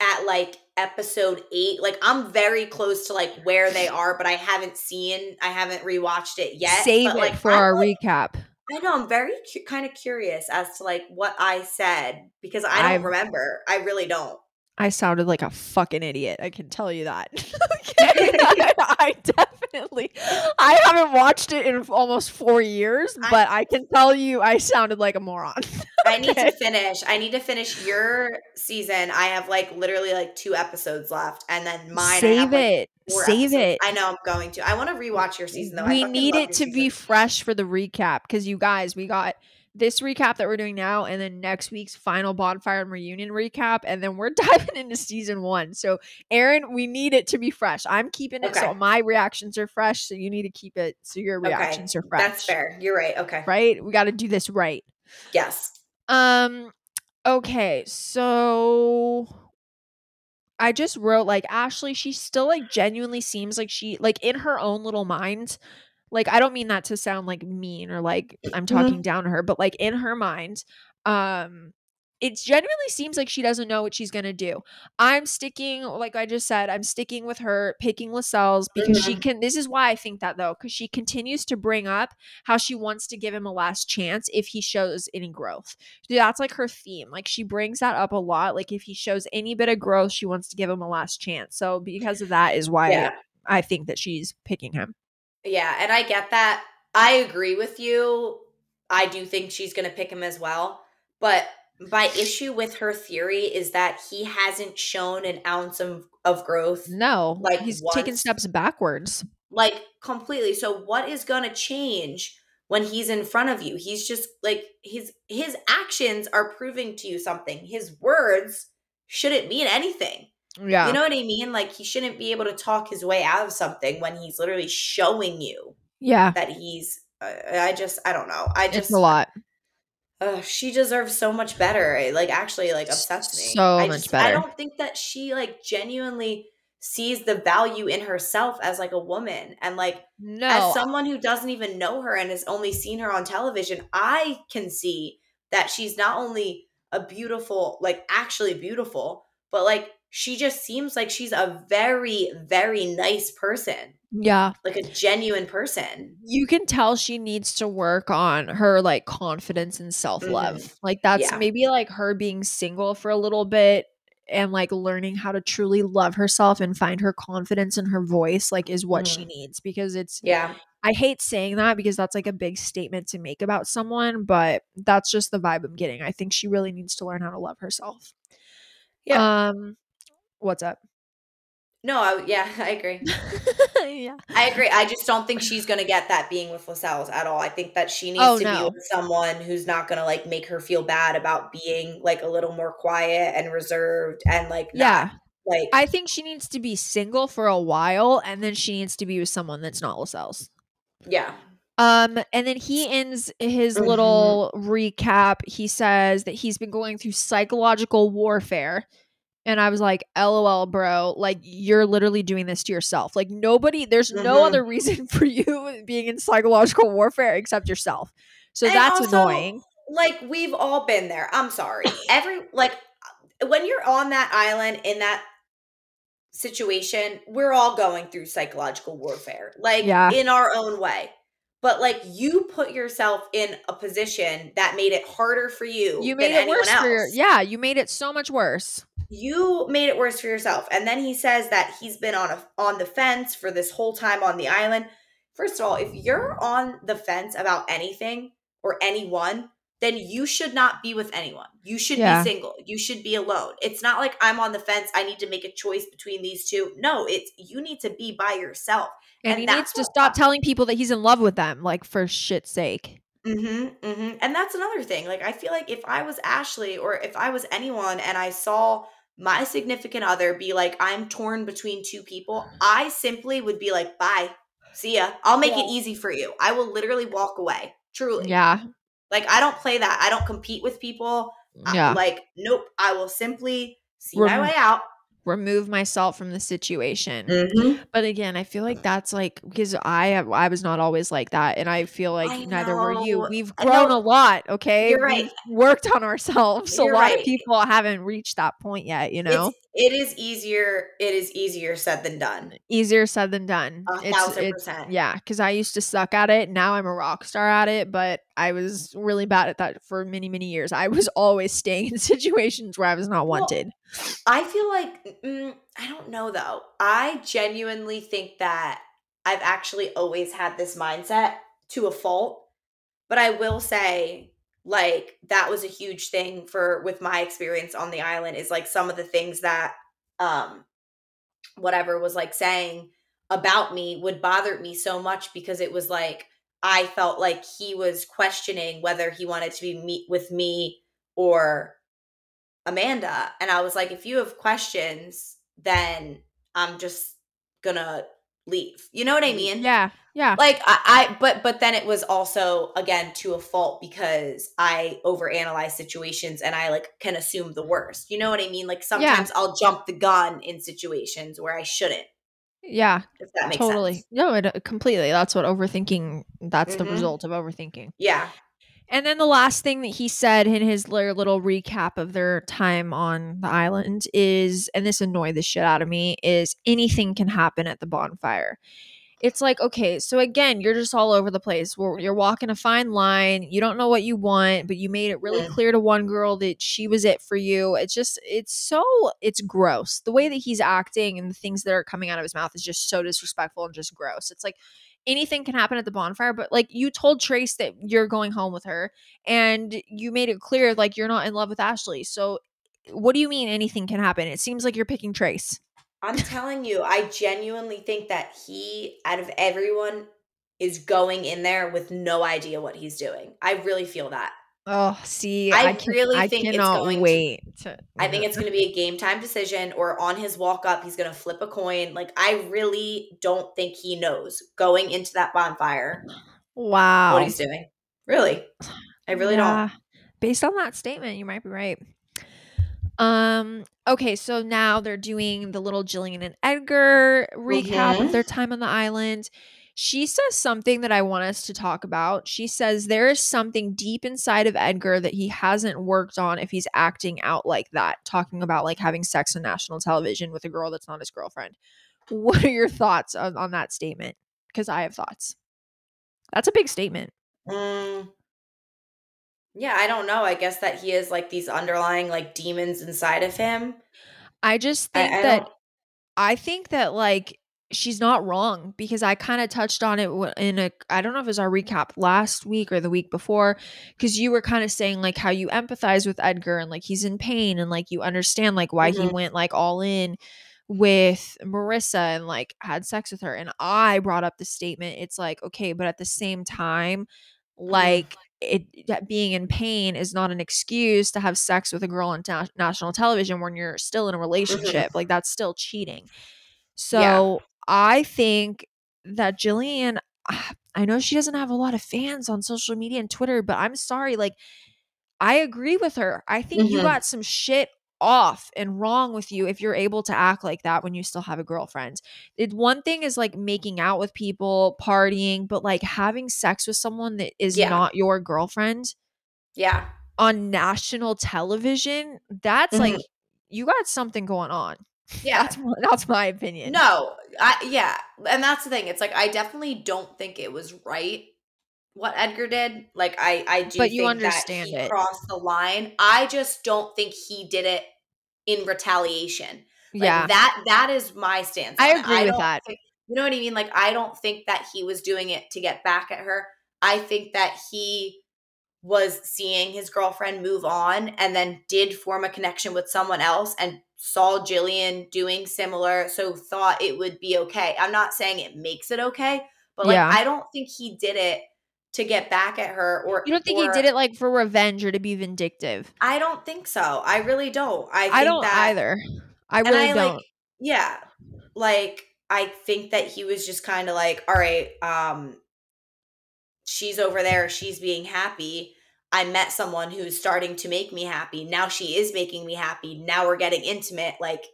at like episode 8. Like I'm very close to like where they are, but I haven't seen I haven't rewatched it yet. Save but, it like, for I'm, our like- recap. I know I'm very cu- kind of curious as to like what I said because I don't I've- remember. I really don't. I sounded like a fucking idiot. I can tell you that. I, I definitely I haven't watched it in almost four years, but I can tell you I sounded like a moron. I need to finish. I need to finish your season. I have like literally like two episodes left, and then mine. I have, Save like, it. Save episodes. it. I know I'm going to. I want to rewatch your season though. We need it to be fresh for the recap because you guys, we got this recap that we're doing now, and then next week's final bonfire and reunion recap, and then we're diving into season one. So, Erin, we need it to be fresh. I'm keeping it so my reactions are fresh. So you need to keep it so your Okay, reactions are fresh. That's fair. You're right. Okay. right? We got to do this right. Yes. Um okay, so I just wrote like Ashley, she still like genuinely seems like she like in her own little mind. Like I don't mean that to sound like mean or like I'm talking down to her, but like in her mind, um it genuinely seems like she doesn't know what she's gonna do. I'm sticking, like I just said, I'm sticking with her picking Lascelles because she can. This is why I think that though, because she continues to bring up how she wants to give him a last chance if he shows any growth. That's like her theme. Like she brings that up a lot. Like if he shows any bit of growth, she wants to give him a last chance. So because of that is why Yeah. I think that she's picking him. Yeah, and I get that. I agree with you. I do think she's going to pick him as well. But my issue with her theory is that he hasn't shown an ounce of, of growth, No, Like, he's once- steps backwards. like completely. So what is going to change when he's in front of you? He's just like his his actions are proving to you something. His words shouldn't mean anything. Yeah, You know what I mean? Like he shouldn't be able to talk his way out of something when he's literally showing you yeah, that he's uh, I just I don't know. I just it's a lot. Ugh, she deserves so much better. It, like actually like upsets me. So I much just, I don't think that she like genuinely sees the value in herself as like a woman and like No, as someone who doesn't even know her and has only seen her on television, I can see that she's not only a beautiful, like actually beautiful, but like she just seems like she's a very, very nice person, yeah. like a genuine person. you can tell she needs to work on her like confidence and self-love. Like that's Mm-hmm. Yeah. maybe like her being single for a little bit and like learning how to truly love herself and find her confidence in her voice like is what she Mhm. needs because it's Yeah. I hate saying that because that's like a big statement to make about someone, but that's just the vibe I'm getting. I think she really needs to learn how to love herself. Yeah. Um what's up? no, I, yeah, I agree. yeah. I agree. I just don't think she's gonna get that being with Lascelles at all. I think that she needs Oh, to no. be with someone who's not gonna like make her feel bad about being like a little more quiet and reserved and like not, Yeah. like I think she needs to be single for a while and then she needs to be with someone that's not Lascelles. yeah. Um, and then he ends his Mhm. little recap. He says that he's been going through psychological warfare. And I was like, LOL, bro. Like, you're literally doing this to yourself. Like, nobody, there's no Mhm. other reason for you being in psychological warfare except yourself. So And that's also, annoying. Like we've all been there. I'm sorry. Every like when you're on that island in that situation, we're all going through psychological warfare. Like Yeah. in our own way. But like you put yourself in a position that made it harder for you, You than made it anyone worse for your, yeah, you made it so much worse. You made it worse for yourself and then he says that he's been on a on the fence for this whole time on the island first of all if you're on the fence about anything or anyone then you should not be with anyone you should Yeah. be single you should be alone it's not like i'm on the fence i need to make a choice between these two no it's you need to be by yourself And, And he needs to stop telling people that he's in love with them, like, for shit's sake. Mm-hmm, mm-hmm. And that's another thing. Like, I feel like if I was Ashley or if I was anyone and I saw my significant other be like, I'm torn between two people, mm. I simply would be like, bye, see ya. I'll make it easy for you. I will literally walk away. Truly. Yeah. Like, I don't play that. I don't compete with people. Yeah. like, nope. I will simply see my way out. Remove myself from the situation. Mm-hmm. But again, I feel like that's like because I have I was not always like that, and I feel like I neither were you. We've grown a lot, okay? You're right. We've worked on ourselves. a You're lot of people haven't reached that point yet. You know, It's, it is easier. It is easier said than done. easier said than done. A It's, thousand it's percent. yeah, because I used to suck at it. Now I'm a rock star at it, but I was really bad at that for many many years. I was always staying in situations where I was not Well, wanted. I feel like mm, I don't know though. I genuinely think that I've actually always had this mindset to a fault. But I will say like that was a huge thing for with my experience on the island is like some of the things that um whatever was like saying about me would bother me so much because it was like I felt like he was questioning whether he wanted to be meet with me or Amanda. And I was like, if you have questions, then I'm just gonna leave. You know what I mean? Yeah, yeah, Like I, I but but then it was also again to a fault because I overanalyze situations and I like can assume the worst. You know what I mean? Like sometimes I'll jump the gun in situations where I shouldn't, yeah. if that makes totally sense. no it uh, completely that's what overthinking that's the Mhm. result of overthinking Yeah. and then the last thing that he said in his little recap of their time on the island is and this annoyed the shit out of me is anything can happen at the bonfire it's like okay so again you're just all over the place. Where you're walking a fine line. You don't know what you want but you made it really Mhm. clear to one girl that she was it for you. It's just it's so it's gross. The way that he's acting and the things that are coming out of his mouth is just so disrespectful and just gross. It's like anything can happen at the bonfire but like you told trace that you're going home with her and you made it clear like you're not in love with ashley. So what do you mean anything can happen? It seems like you're picking trace I'm telling you, I genuinely think that he, out of everyone, is going in there with no idea what he's doing. I really feel that. Oh, see, I I, can, really I think it's going to- wait. To, I think it's going to be a game time decision, or on his walk up, he's going to flip a coin. Like, I really don't think he knows going into that bonfire wow. what he's doing. Really. I really don't. Based on that statement, you might be right. Um. Okay, so now they're doing the little Jillian and Edgar recap Mhm. of their time on the island. She says something that I want us to talk about. She says there is something deep inside of Edgar that he hasn't worked on if he's acting out like that, talking about like having sex on national television with a girl that's not his girlfriend. What are your thoughts on, on that statement? Because I have thoughts. That's a big statement. Mm. Yeah, I don't know. I guess that he has like these underlying like demons inside of him. I just think I that don't- I think that like she's not wrong because I kind of touched on it in a I don't know if it was our recap last week or the week before because you were kind of saying like how you empathize with Edgar and like he's in pain and like you understand like why he Mhm. went like all in with Marissa and like had sex with her and I brought up the statement it's like okay but at the same time like it being in pain is not an excuse to have sex with a girl on na- national television when you're still in a relationship like that's still cheating. So i think that jillian ah, i know she doesn't have a lot of fans on social media and twitter but i'm sorry like i agree with her. I think you Mhm. got some shit off and wrong with you if you're able to act like that when you still have a girlfriend it one thing is like making out with people partying but like having sex with someone that is Yeah. not your girlfriend Yeah. on national television that's like Mhm. you got something going on Yeah. that's my, that's my opinion No, I yeah, and that's the thing. It's like I definitely don't think it was right what Edgar did. Like I I do But you think understand that he it. crossed the line. I just don't think he did it in retaliation. Like, yeah that that is my stance. I agree with that. think- you know what I mean? Like I don't think that he was doing it to get back at her. I think that he was seeing his girlfriend move on and then did form a connection with someone else and saw Jillian doing similar, so thought it would be okay. I'm not saying it makes it okay, but like Yeah. I don't think he did it to get back at her or you don't think or, he did it like for revenge or to be vindictive I don't think so. I really don't. I think i don't that either i really I don't like yeah. Like I think that he was just kind of like, all right, um she's over there, she's being happy. I met someone who's starting to make me happy. Now she is making me happy. Now we're getting intimate like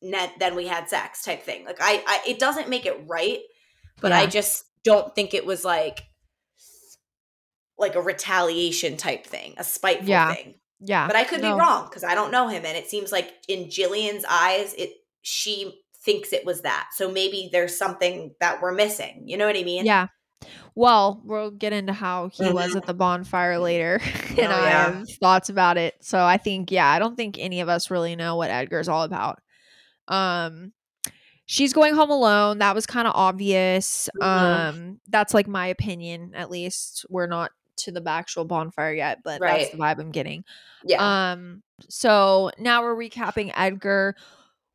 net then we had sex type thing. Like I, I it doesn't make it right, but I just don't think it was like like a retaliation type thing, a spiteful Yeah. thing. yeah But I could no. be wrong because I don't know him, and it seems like in Jillian's eyes, it she thinks it was that. So maybe there's something that we're missing. You know what I mean? Yeah. Well, we'll get into how he was at the bonfire later, and Oh, I have thoughts about it. So I think, yeah, I don't think any of us really know what Edgar's all about. Um, she's going home alone. That was kind of obvious. Mhm. Um, that's like my opinion, at least. We're not to the actual bonfire yet, but that's the vibe I'm getting. Yeah. Um, so now we're recapping Edgar.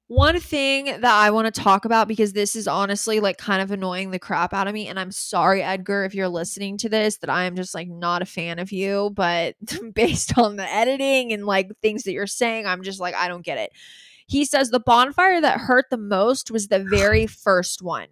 One thing that I want to talk about because this is honestly like kind of annoying the crap out of me. And I'm sorry, Edgar, if you're listening to this, that I am just like not a fan of you. But based on the editing and like things that you're saying, I'm just like, I don't get it. He says the bonfire that hurt the most was the very first one.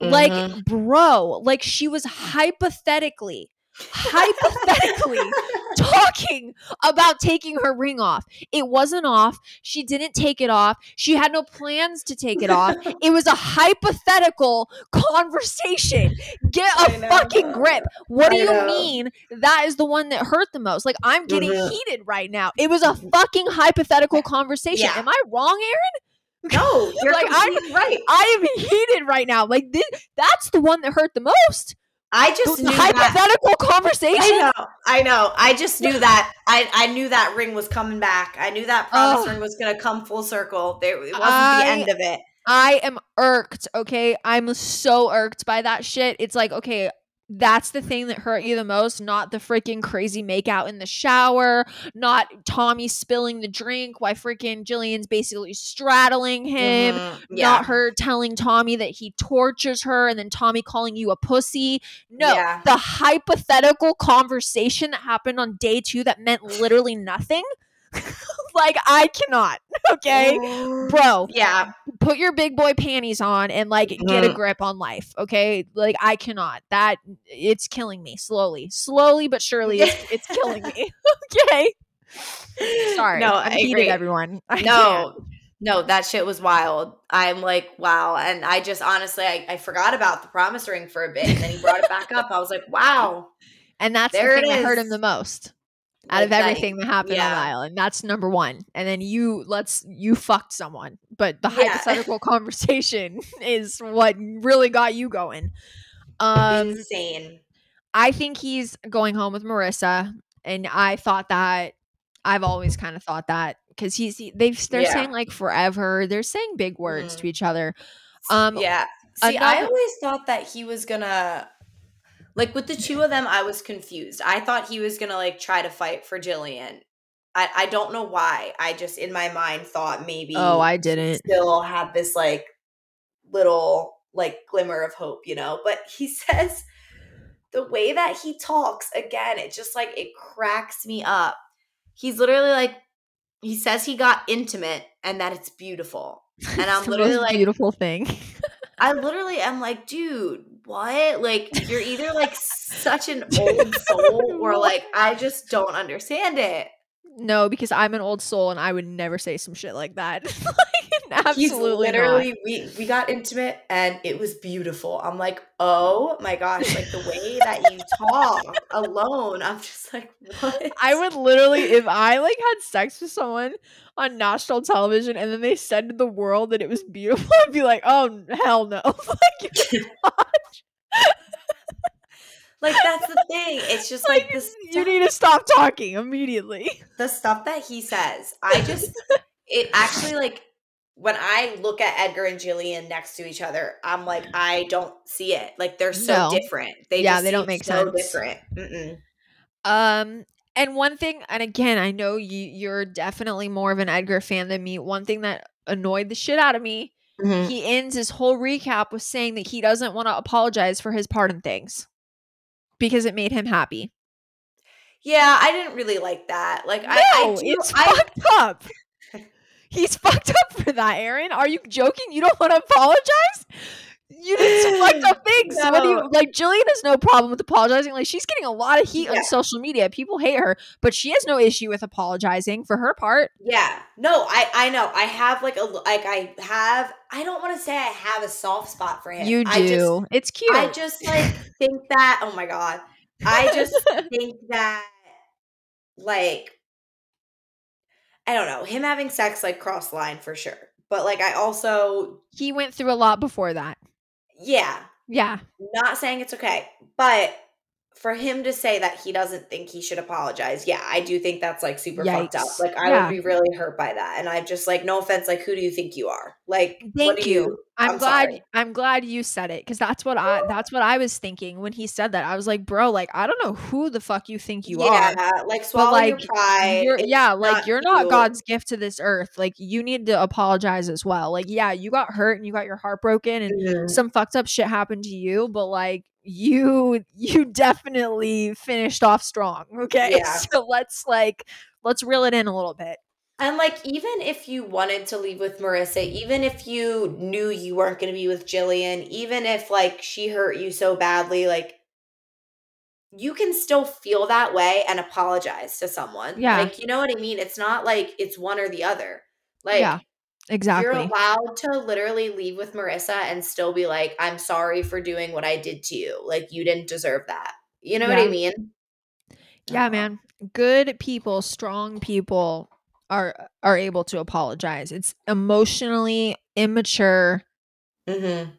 Like, Mhm. bro, like she was hypothetically, hypothetically talking about taking her ring off. It wasn't off. She didn't take it off. She had no plans to take it off. It was a hypothetical conversation. Get a know. fucking grip. What do you know. mean that is the one that hurt the most? Like I'm getting Mhm. heated right now. It was a fucking hypothetical conversation. Yeah. Am I wrong, Erin? no, you're Like, I'm right. I am heated right now. Like this, that's the one that hurt the most. I just knew that. hypothetical conversation. I know, I know. I just knew that. I I knew that ring was coming back. I knew that promise Ugh. ring was gonna come full circle. There, it wasn't I- the end of it. I am irked, okay? I'm so irked by that shit. It's like, okay, that's the thing that hurt you the most, not the freaking crazy makeout in the shower, not Tommy spilling the drink why freaking Jillian's basically straddling him, Mhm. not her telling Tommy that he tortures her and then Tommy calling you a pussy. No, Yeah. the hypothetical conversation that happened on day two that meant literally nothing. like, I cannot, okay? Bro, Yeah. put your big boy panties on and like get a Mhm. grip on life okay like i cannot that it's killing me slowly slowly but surely it's, it's killing me okay sorry No, i'm I agree. everyone I can't. No, no, that shit was wild. I'm like, wow. And I just honestly, I, I forgot about the promise ring for a bit. And then he brought it back up. I was like, wow. and that's There the it thing that hurt him the most out Like of everything that happened on the yeah. island that's number one and then you let's you fucked someone but the Yeah. hypothetical conversation is what really got you going um Insane. I think he's going home with Marissa, and I thought that. I've always kind of thought that because he's he- they've they're Yeah. saying like forever. They're saying big words Mhm. to each other. Um, yeah. See, I always thought that he was gonna like with the two of them, I was confused. I thought he was gonna like try to fight for Jillian. I, I don't know why. I just in my mind thought maybe Oh, I didn't. still had this like little like glimmer of hope, you know. But he says the way that he talks again, it just like it cracks me up. He's literally like he says he got intimate and that it's beautiful. And I'm literally like beautiful thing. I literally am like, dude, what? Like, you're either like such an old soul or like, I just don't understand it. no, because I'm an old soul and I would never say some shit like that. like, absolutely He's not. literally, we, we got intimate and it was beautiful. I'm like, oh my gosh, like the way that you talk alone, I'm just like, what? I would literally, if I like had sex with someone on national television and then they said to the world that it was beautiful, I'd be like, oh hell no! like, you Like, that's the thing. It's just like, like, this. you need to stop talking immediately. the stuff that he says, I just it actually like when I look at Edgar and Jillian next to each other, I'm like, I don't see it. Like they're so No. different. They Yeah, just they don't make so sense. different. Mm-mm. Um, and one thing, and again, I know you you're definitely more of an Edgar fan than me. One thing that annoyed the shit out of me, Mm-hmm. he ends his whole recap with saying that he doesn't want to apologize for his part in things because it made him happy. Yeah, I didn't really like that. Like I, I do, it's I, fucked up. He's fucked up for that, Erin. Are you joking? You don't want to apologize? You some fucked up things. What do you No. like? Jillian has no problem with apologizing. Like she's getting a lot of heat Yeah. on social media. People hate her, but she has no issue with apologizing for her part. yeah. No, I, I know. I have like a like I have. I don't want to say I have a soft spot for him. You do. Just, it's cute. I just like think that. Oh my god. I just think that like I don't know, him having sex like cross line for sure. But like I also he went through a lot before that. yeah, Yeah. not saying it's okay, but for him to say that he doesn't think he should apologize, yeah, I do think that's like super fucked up. Like I Yeah. would be really hurt by that. And I'm just like, no offense, like who do you think you are? Like Thank do you. I'm, I'm glad sorry. I'm glad you said it cuz that's what I that's what I was thinking when he said that. I was like, "Bro, like I don't know who the fuck you think you are." yeah, like swallow your pride. You're, yeah, like you're not you. God's gift to this earth. Like you need to apologize as well. Like yeah, you got hurt and you got your heart broken and Mhm. some fucked up shit happened to you, but like you you definitely finished off strong. Okay? Yeah. So let's like let's reel it in a little bit. And like, even if you wanted to leave with Marissa, even if you knew you weren't going to be with Jillian, even if like she hurt you so badly, like you can still feel that way and apologize to someone. Yeah. Like, you know what I mean? It's not like it's one or the other. Like, yeah. Exactly. you're allowed to literally leave with Marissa and still be like, I'm sorry for doing what I did to you. Like, you didn't deserve that. You know what I mean? Yeah, Uh, man. Good people, strong people are are able to apologize. It's emotionally immature, mhm.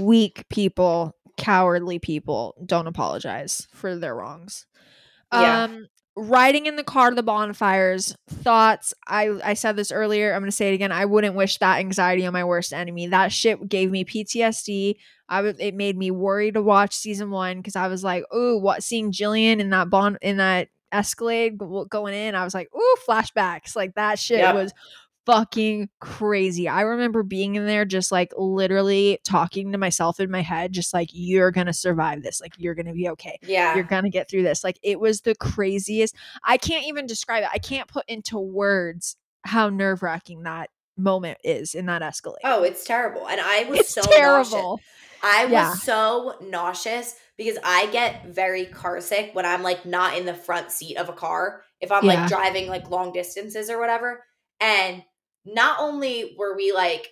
weak people, cowardly people don't apologize for their wrongs. Yeah. Um riding in the car to the bonfires, thoughts. I I said this earlier, I'm going to say it again. I wouldn't wish that anxiety on my worst enemy. That shit gave me PTSD. I was it made me worry to watch season 1 cuz I was like, "Ooh, what seeing Jillian in that bon in that Escalade going in, I was like, "Ooh, flashbacks." Like that shit Yep. was fucking crazy. I remember being in there just like literally talking to myself in my head just like you're going to survive this. Like you're going to be okay Yeah. you're gonna get through this like it was the craziest i can't even describe it i can't put into words how nerve-wracking that moment is in that escalade Oh, it's terrible. And I was it's so nauseous. terrible I was Yeah. so nauseous because I get very car sick when I'm like not in the front seat of a car. If I'm Yeah. like driving like long distances or whatever. And not only were we like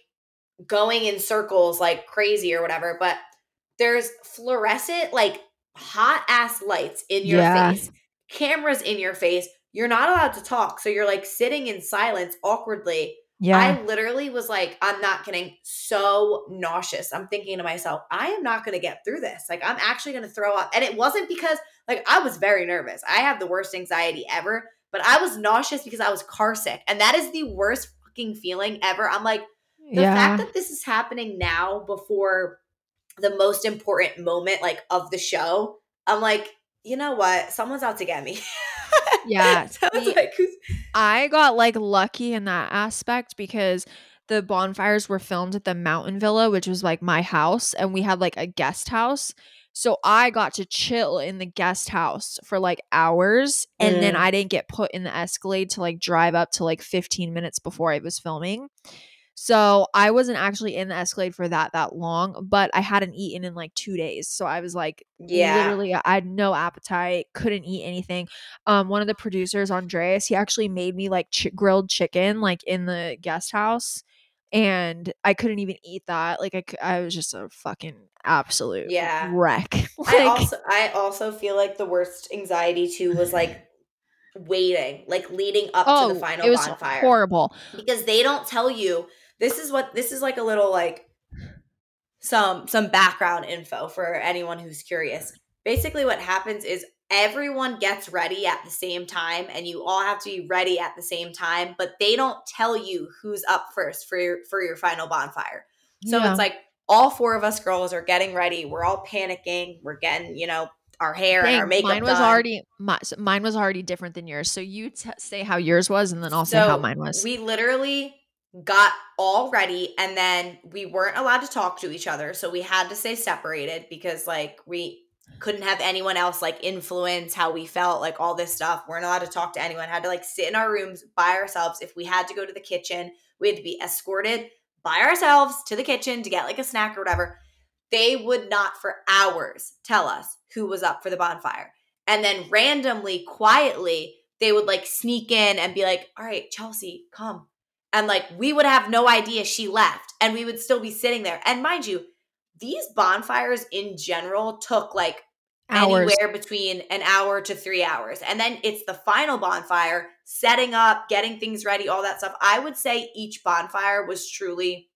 going in circles like crazy or whatever, but there's fluorescent, like hot ass lights in your Yeah. face, cameras in your face. You're not allowed to talk. So you're like sitting in silence awkwardly yeah I literally was like, I'm not kidding, so nauseous. I'm thinking to myself, I am not going to get through this. Like, I'm actually going to throw up. And it wasn't because, like, I was very nervous. I have the worst anxiety ever, but I was nauseous because I was car sick. And that is the worst fucking feeling ever. I'm like, the yeah. fact that this is happening now before the most important moment like of the show, I'm like, you know what? Someone's out to get me. Yeah, so like, I got like lucky in that aspect because the bonfires were filmed at the Mountain Villa, which was like my house, and we had like a guest house. So I got to chill in the guest house for like hours, and then Mm. I didn't get put in the Escalade to like drive up to like 15 minutes before I was filming. So I wasn't actually in the Escalade for that that long, but I hadn't eaten in like two days. So I was like, yeah. literally, I had no appetite, couldn't eat anything. Um, one of the producers, Andreas, he actually made me like chi- grilled chicken like in the guest house, and I couldn't even eat that. Like I, I was just a fucking absolute Yeah. wreck. I like, also I also feel like the worst anxiety too was like waiting, like leading up oh, to the oh, final it was bonfire. horrible. because they don't tell you this is what this is like a little like some some background info for anyone who's curious basically what happens is everyone gets ready at the same time and you all have to be ready at the same time but they don't tell you who's up first for your for your final bonfire so Yeah. it's like all four of us girls are getting ready we're all panicking we're getting you know our hair and our Dang, makeup mine was done. already my, so mine was already different than yours. So you t- say how yours was, and then I'll say how mine was. We literally got all ready and then we weren't allowed to talk to each other. So we had to stay separated because like we couldn't have anyone else like influence how we felt, like all this stuff. We weren't allowed to talk to anyone. Had to like sit in our rooms by ourselves. If we had to go to the kitchen, we had to be escorted by ourselves to the kitchen to get like a snack or whatever. They would not for hours tell us who was up for the bonfire. And then randomly, quietly, they would like sneak in and be like, all right, Chelsea, come. And like we would have no idea she left and we would still be sitting there. And mind you, these bonfires in general took like Hours. anywhere between an hour to three hours. And then it's the final bonfire, setting up, getting things ready, all that stuff. I would say each bonfire was truly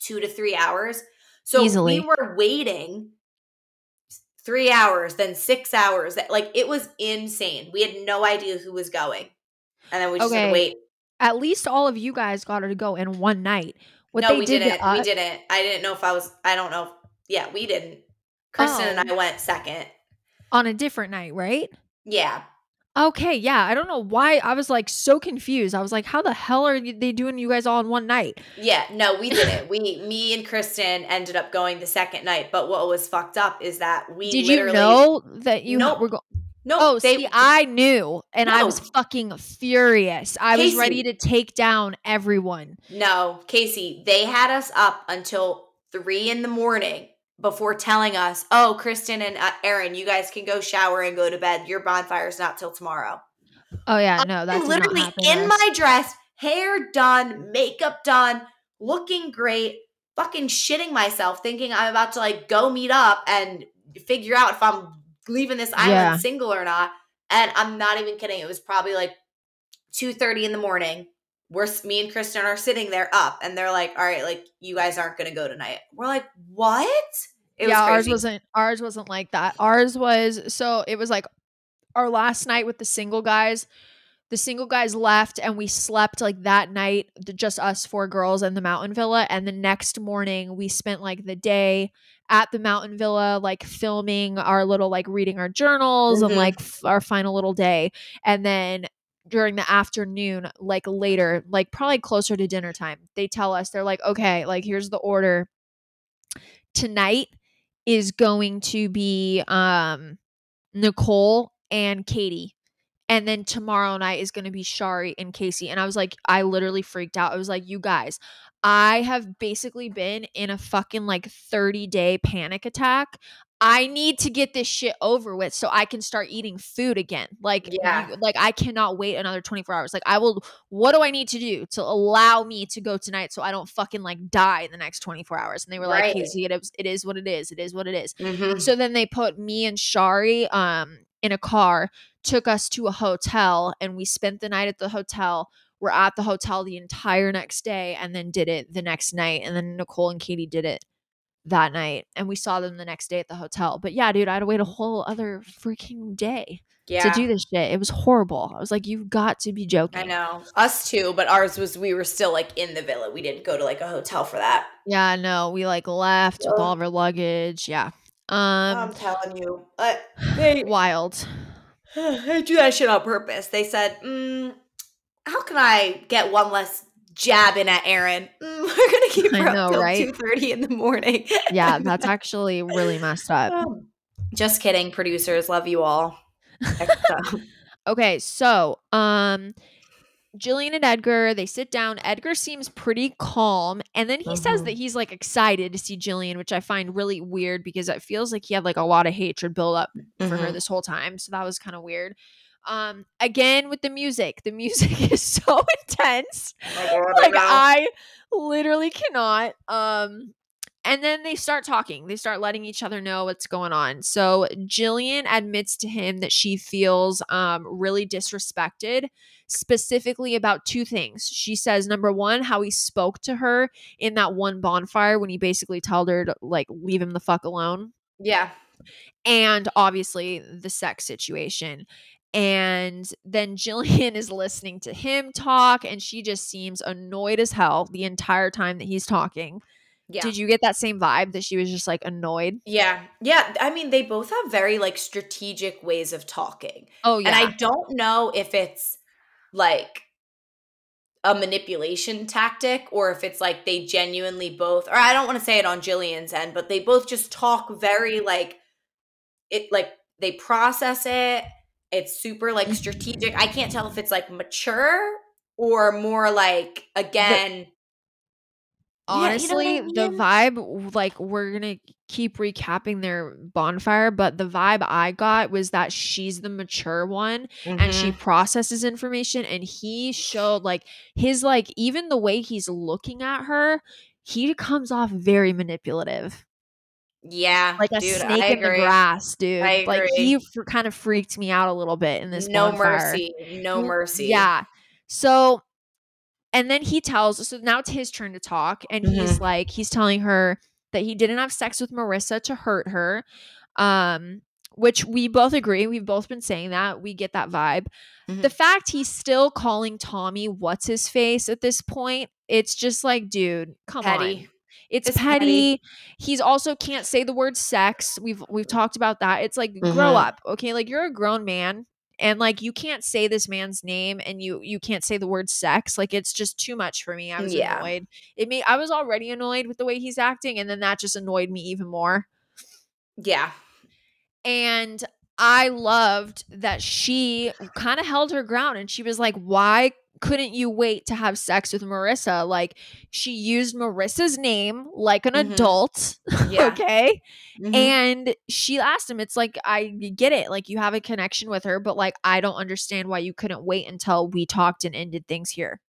two to three hours. So Easily. we were waiting three hours, then six hours. Like it was insane. We had no idea who was going. And then we just had to wait. At least all of you guys got her to go in one night. What no, we did us, we didn't. I didn't know if I was, I don't know. If, yeah, we didn't. Kristen and Oh. I went second. on a different night, right? Yeah. Okay, yeah. I don't know why I was like so confused. I was like, how the hell are they doing you guys all in one night? Yeah, no, we didn't. we, me and Kristen ended up going the second night. But what was fucked up is that we Did you know that you Nope. were going? No, Oh, they, see, I knew, and I was fucking furious. I was ready to take down everyone. no, Kaci, they had us up until three in the morning before telling us, "Oh, Kristen and uh, Erin, you guys can go shower and go to bed. Your bonfire's not till tomorrow." Oh yeah, no, that's I'm literally in my dress, hair done, makeup done, looking great, fucking shitting myself, thinking I'm about to like go meet up and figure out if I'm leaving this island Yeah. single or not. And I'm not even kidding. It was probably like two thirty in the morning. We're me and Kristen are sitting there up, and they're like, "All right, like you guys aren't gonna go tonight." We're like, "What?" It yeah, was ours wasn't. Ours wasn't like that. Ours was so it was like our last night with the single guys. The single guys left, and we slept like that night, just us four girls in the mountain villa. And the next morning, we spent like the day at the mountain villa, like filming our little, like reading our journals and Mhm. like f- our final little day. And then during the afternoon, like later, like probably closer to dinner time, they tell us, they're like, okay, like here's the order. Tonight is going to be um Nicole and Katie. And then tomorrow night is going to be Shari and Kaci. And I was like, I literally freaked out. I was like, you guys, I have basically been in a fucking like 30 day panic attack. I need to get this shit over with so I can start eating food again. Like, Yeah. you- like I cannot wait another 24 hours. Like, I will, what do I need to do to allow me to go tonight so I don't fucking like die in the next 24 hours? And they were like, Right. Kaci, it is, it is what it is. It is what it is. Mhm. So then they put me and Shari um in a car, took us to a hotel, and we spent the night at the hotel. We're at the hotel the entire next day and then did it the next night. And then Nicole and Katie did it that night and we saw them the next day at the hotel. But yeah, dude, I had to wait a whole other freaking day Yeah. to do this shit. It was horrible. I was like, you've got to be joking. I know. Us too, but ours was we were still like in the villa. We didn't go to like a hotel for that. Yeah, no, we like left with all of our luggage. Yeah. Um I'm telling you. Uh, they, wild. they do that shit on purpose. They said, mm, how can I get one less jab in at Erin? Mm, we're gonna keep I know, up till right? two thirty in the morning. Yeah, that's actually really messed up. Just kidding, producers. Love you all. Okay, so um Jillian and Edgar, they sit down. Edgar seems pretty calm, and then he says Mhm. that he's like excited to see Jillian, which I find really weird because it feels like he had like a lot of hatred build up for her Mhm. this whole time. So that was kind of weird. Um again with the music. The music is so intense. Oh my God, I like. I literally cannot. Um and then they start talking. They start letting each other know what's going on. So Jillian admits to him that she feels um really disrespected, specifically about two things. She says number 1, how he spoke to her in that one bonfire when he basically told her to like leave him the fuck alone yeah. and obviously the sex situation. And then Jillian is listening to him talk, and she just seems annoyed as hell the entire time that he's talking. Yeah. Did you get that same vibe that she was just like annoyed? yeah. Yeah. I mean, they both have very like strategic ways of talking. Oh yeah, And I don't know if it's like a manipulation tactic or if it's like they genuinely both or I don't want to say it on Jillian's end, but they both just talk very like it like they process it. It's super like mm-hmm. strategic. I can't tell if it's like mature or more like again Yeah, you know I honestly, the vibe like we're gonna keep recapping their bonfire, but the vibe I got was that she's the mature one and she mm-hmm. processes information and he showed like his like even the way he's looking at her he comes off very manipulative yeah, like a dude, snake in the grass dude like he f- kind of freaked me out a little bit in this no bonfire. mercy, no mercy. yeah so and then he tells so now it's his turn to talk and he's Mm-hmm. like he's telling her that he didn't have sex with marissa to hurt her um which we both agree we've both been saying that we get that vibe Mhm. the fact he's still calling tommy what's his face at this point it's just like dude come on petty. It's, It's petty. petty. He's also can't say the word sex. We've we've talked about that. It's like grow Mhm. up, okay? Like you're a grown man and like you can't say this man's name and you you can't say the word sex. Like it's just too much for me. I was Yeah. annoyed. It made I was already annoyed with the way he's acting and then that just annoyed me even more. Yeah. And I loved that she kind of held her ground and she was like, Why couldn't you wait to have sex with Marissa? Like, she used Marissa's name like an Mhm. adult. Yeah. okay. Mhm. And she asked him, It's like, I get it. Like, you have a connection with her, but like, I don't understand why you couldn't wait until we talked and ended things here,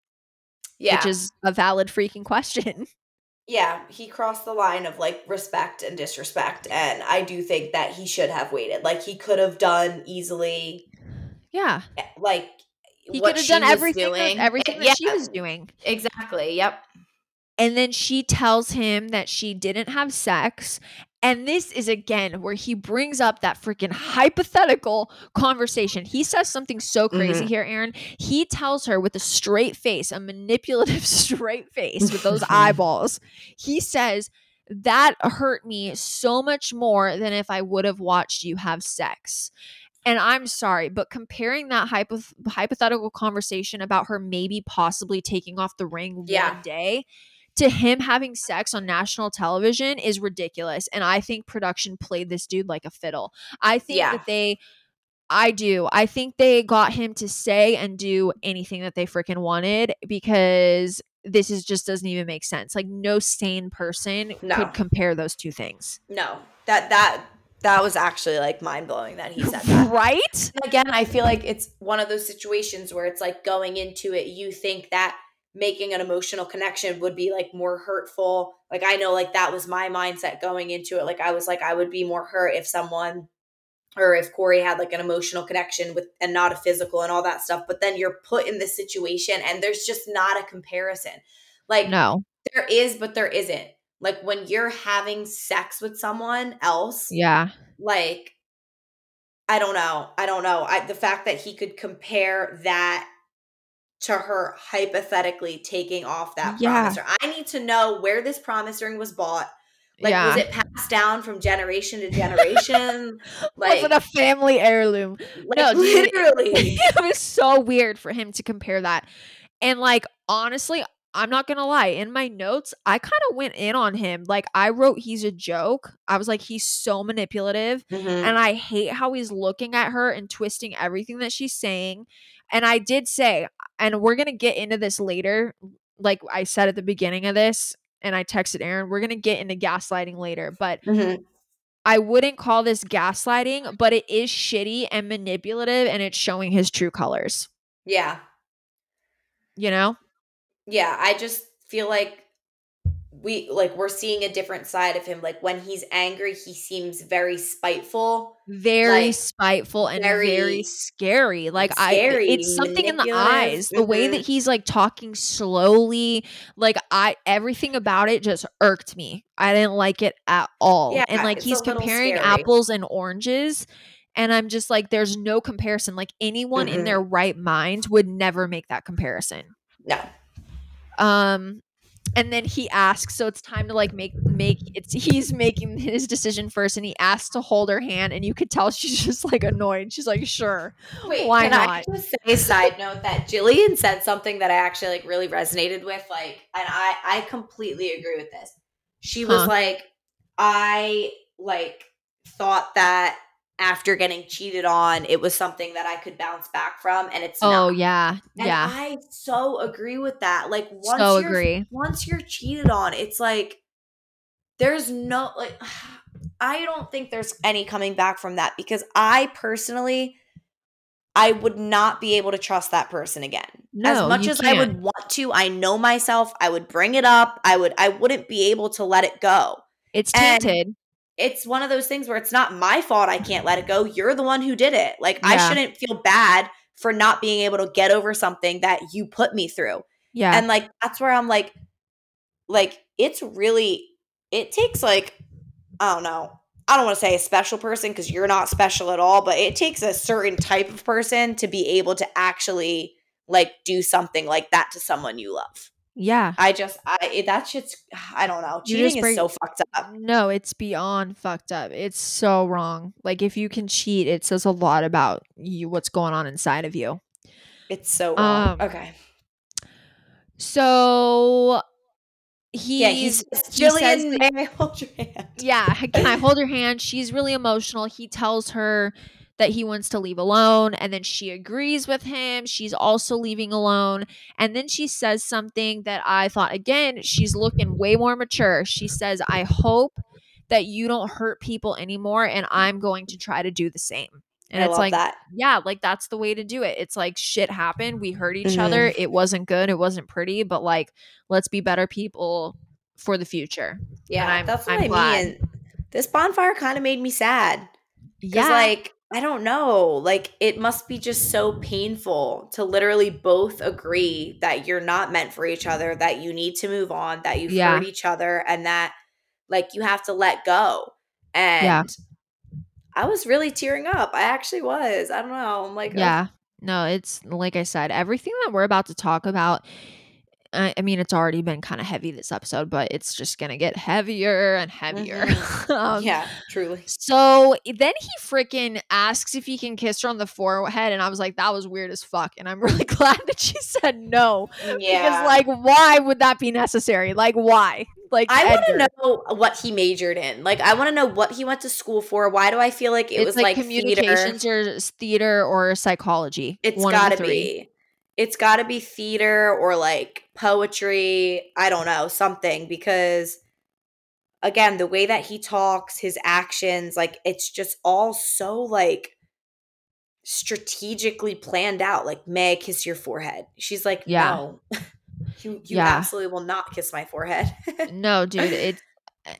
yeah. which is a valid freaking question. yeah, he crossed the line of like respect and disrespect. And I do think that he should have waited. Like he could have done easily yeah. eh, like He could have done everything, doing. everything that she was doing. Exactly. Yep. And then she tells him that she didn't have sex. And this is again where he brings up that freaking hypothetical conversation. He says something so crazy Mhm. here, Erin. He tells her with a straight face, a manipulative straight face with those eyeballs. He says, That hurt me so much more than if I would have watched you have sex. And I'm sorry, but comparing that hypo- hypothetical conversation about her maybe possibly taking off the ring Yeah. one day to him having sex on national television is ridiculous. And I think production played this dude like a fiddle. I think Yeah. that they, I do. I think they got him to say and do anything that they freaking wanted because this is just doesn't even make sense. Like no sane person No. could compare those two things. No. That that that was actually like mind blowing that he said that. right? And again, I feel like it's one of those situations where it's like going into it, you think that making an emotional connection would be like more hurtful. Like I know like that was my mindset going into it. Like I was like I would be more hurt if someone or if Corey had like an emotional connection with and not a physical and all that stuff. But then you're put in this situation and there's just not a comparison. Like No. there is, but there isn't. Like when you're having sex with someone else, Yeah. like I don't know. I don't know. I the fact that he could compare that to her hypothetically taking off that Yeah. promise ring. I need to know where this promise ring was bought. Like yeah. was it passed down from generation to generation? like was it a family heirloom? like, No, dude, literally. it was so weird for him to compare that. And like honestly, I'm not gonna lie, in my notes, I kind of went in on him. Like I wrote he's a joke. I was like, he's so manipulative. Mhm. And I hate how he's looking at her and twisting everything that she's saying. And I did say, and we're gonna get into this later, like I said at the beginning of this, and I texted Erin, we're gonna get into gaslighting later, but Mhm. I wouldn't call this gaslighting, but it is shitty and manipulative and it's showing his true colors. Yeah. You know? Yeah, I just feel like we like we're seeing a different side of him. Like when he's angry, he seems very spiteful. Very Like, spiteful and very, very scary. Like scary, I it's something in the eyes. The way that Mhm. he's like talking slowly, like I everything about it just irked me. I didn't like it at all. Yeah, and like he's comparing scary. apples and oranges. And I'm just like, there's no comparison. Like anyone in Mm-mm. their right mind would never make that comparison. No. Um and then he asks so it's time to like make make it's he's making his decision first and he asks to hold her hand and you could tell she's just like annoyed she's like sure Wait, Why can I just say side note that Jillian said something that I actually like really resonated with, like, and I I completely agree with this. She was Huh. like, I like thought that after getting cheated on, it was something that I could bounce back from, and it's oh not. yeah And yeah I so agree with that. Like once so you're agree once you're cheated on, it's like there's no like I don't think there's any coming back from that because I personally I would not be able to trust that person again. No, as much as I would want to, I know myself, I would bring it up. I would I wouldn't be able to let it go. it's And- tainted It's one of those things where it's not my fault I can't let it go. You're the one who did it. Like I shouldn't feel bad for not being able to get over something that you put me through. yeah And like that's where I'm like like it's really it takes like I don't know. I don't want to say a special person because you're not special at all, but it takes a certain type of person to be able to actually like do something like that to someone you love. Yeah I just I it, that shit's I don't know. Cheating just is so fucked up. no it's beyond fucked up it's so wrong like if you can cheat it says a lot about you what's going on inside of you It's so wrong. Um, okay. so he Yeah, he's he says Jillian, may I hold your hand? yeah, can I hold her hand? She's really emotional. He tells her that he wants to leave alone, and then she agrees with him. She's also leaving alone. And then she says something that I thought, again, she's looking way more mature. She says, I hope that you don't hurt people anymore, and I'm going to try to do the same. And I it's like, that. yeah, like that's the way to do it. It's like shit happened. We hurt each Mhm. other. It wasn't good. It wasn't pretty, but like, let's be better people for the future. Yeah, I'm- that's what I'm i glad. mean. This bonfire kind of made me sad. Yeah. like, I don't know. Like, it must be just so painful to literally both agree that you're not meant for each other, that you need to move on, that you've Yeah. hurt each other, and that, like, you have to let go. And Yeah. I was really tearing up. I actually was. I don't know. I'm like. Yeah. No, it's like I said, everything that we're about to talk about. I, I mean, it's already been kind of heavy this episode, but it's just gonna get heavier and heavier. um, yeah, truly. So then he freaking asks if he can kiss her on the forehead, and I was like, that was weird as fuck. And I'm really glad that she said no Yeah. because, like, why would that be necessary? Like, why? Like, I want to know what he majored in. Like, I want to know what he went to school for. Why do I feel like it it's was like, like, theater? communications or s- theater or psychology. It's got to be. It's got to be theater or like poetry. I don't know, something because again, the way that he talks, his actions, like it's just all so like strategically planned out. Like, may I kiss your forehead? She's like, Yeah. no. you you Yeah. absolutely will not kiss my forehead. No, dude, it's eh,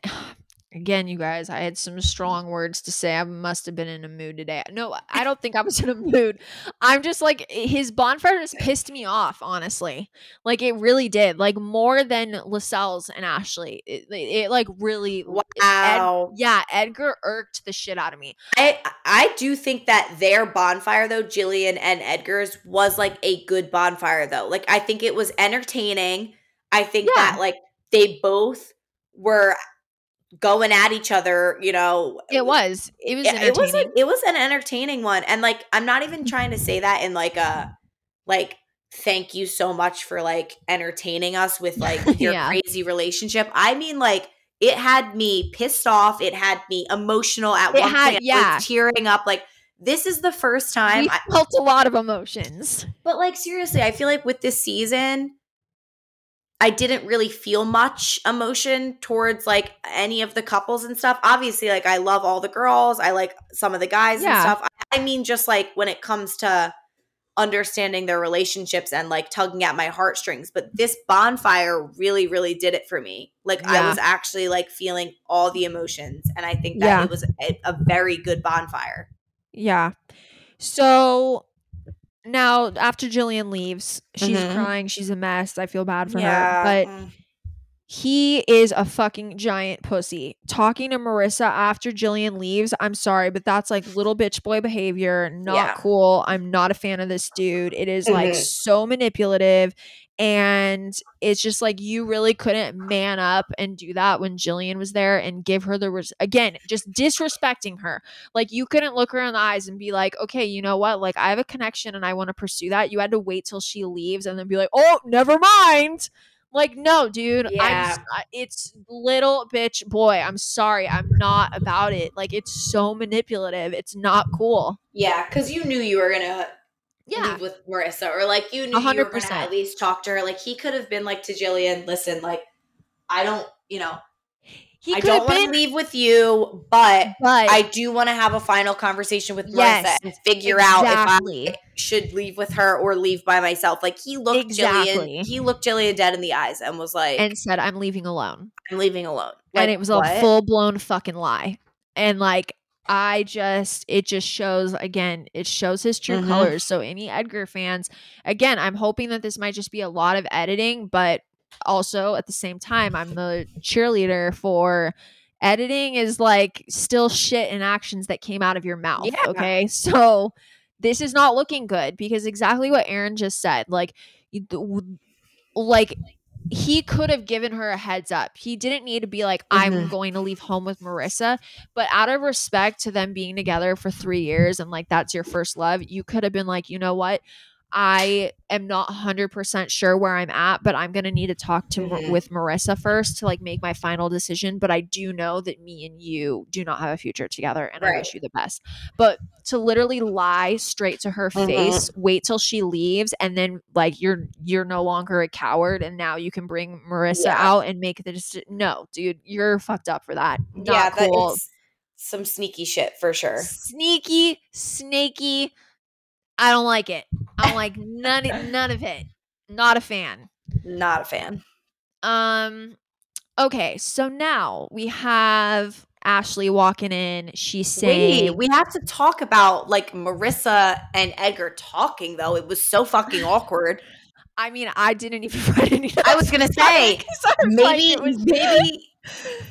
again, you guys, I had some mm. strong words to say. I must have been in a mood today. No, I don't think I was in a mood. I'm just like eh, his bonfire just pissed me off, honestly. Like it really did. Like more than Lascelles and Ashley. It, it, it like really wow. Ed, yeah, Edgar irked the shit out of me. I I do think that their bonfire though, Jillian and Edgar's was like a good bonfire though. Like I think it was entertaining. I think yeah. that like they both were going at each other, you know. It was. It was it, was like, it was an entertaining one. And like I'm not even trying to say that in like a like thank you so much for like entertaining us with like your yeah. crazy relationship. I mean like it had me pissed off. It had me emotional at it one had, point. Yeah. tearing up like this is the first time we I felt a lot of emotions. But like seriously, I feel like with this season I didn't really feel much emotion towards like any of the couples and stuff. Obviously, like I love all the girls. I like some of the guys yeah. and stuff. I mean, just like when it comes to understanding their relationships and like tugging at my heartstrings. But this bonfire really, really did it for me. Like yeah. I was actually like feeling all the emotions. And I think that yeah. it was a, a very good bonfire. Yeah. So now after Jillian leaves, she's mm-hmm. crying. She's a mess. I feel bad for yeah. her, but mm. he is a fucking giant pussy. Talking to Marissa after Jillian leaves, I'm sorry, but that's like little bitch boy behavior. Not yeah. cool. I'm not a fan of this dude. It is mm-hmm. like so manipulative. And it's just like you really couldn't man up and do that when Jillian was there and give her the res- again, just disrespecting her. Like you couldn't look her in the eyes and be like, okay, you know what? Like I have a connection and I want to pursue that. You had to wait till she leaves and then be like, oh, never mind. Like, no, dude. Yeah. I'm, it's little bitch boy. I'm sorry. I'm not about it. Like, it's so manipulative. It's not cool. Yeah, because you knew you were gonna yeah. leave with Marissa or like you knew 100%. you were gonna at least talk to her. Like he could have been like to Jillian, listen, like I don't, you know, he I don't want to leave with you, but, but I do want to have a final conversation with yes, and figure exactly. out if I should leave with her or leave by myself. Like he looked exactly. Jillian, he looked Jillian dead in the eyes and was like, and said, "I'm leaving alone. I'm leaving alone." Like, and it was what? a full blown fucking lie. And like I just it just shows again, it shows his true mm-hmm. colors. So any Edgar fans, again, I'm hoping that this might just be a lot of editing, but also at the same time, I'm the cheerleader for editing is like still shit and actions that came out of your mouth. Yeah. Okay. So this is not looking good because exactly what Erin just said. Like, like he could have given her a heads up. He didn't need to be like, I'm mm-hmm. going to leave home with Marissa. But out of respect to them being together for three years and like that's your first love, you could have been like, you know what? I am not 100% sure where I'm at, but I'm going to need to talk to mm-hmm. with Marissa first to like make my final decision, but I do know that me and you do not have a future together and right. I wish you the best. But to literally lie straight to her mm-hmm. face, wait till she leaves and then like you're you're no longer a coward and now you can bring Marissa yeah. out and make the decision. No, dude, you're fucked up for that. Not yeah, cool. That some sneaky shit for sure. Sneaky, snaky I don't like it. I'm like none none of it. Not a fan. Not a fan. Um okay, so now we have Ashley walking in. She's saying Wait, we have to talk about like Marissa and Edgar talking though. It was so fucking awkward. I mean, I didn't even write any. I was gonna say maybe like, it was maybe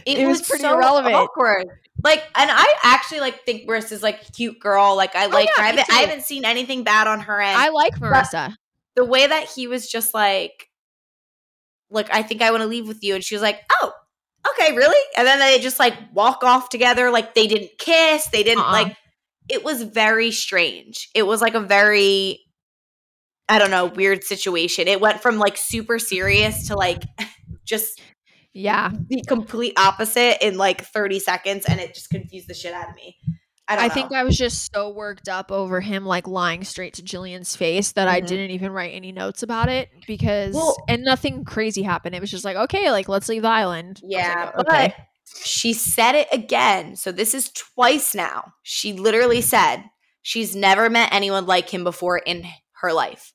it, it was, was, pretty so irrelevant. awkward. Like, and I actually like think Marissa's like a cute girl. Like, I oh, like yeah, her. I haven't, I haven't, seen anything bad on her end. I like Marissa. The way that he was just like, look, I think I want to leave with you, and she was like, oh, okay, really? And then they just like walk off together. Like they didn't kiss. They didn't uh-uh. like. It was very strange. It was like a very, I don't know, weird situation. It went from like super serious to like just yeah the complete opposite in like 30 seconds and it just confused the shit out of me I, I think I was just so worked up over him like lying straight to Jillian's face that mm-hmm. I didn't even write any notes about it because well, and nothing crazy happened. It was just like, okay, like let's leave the island. Yeah, like, okay. but she said it again. So this is twice now. She literally said she's never met anyone like him before in her life.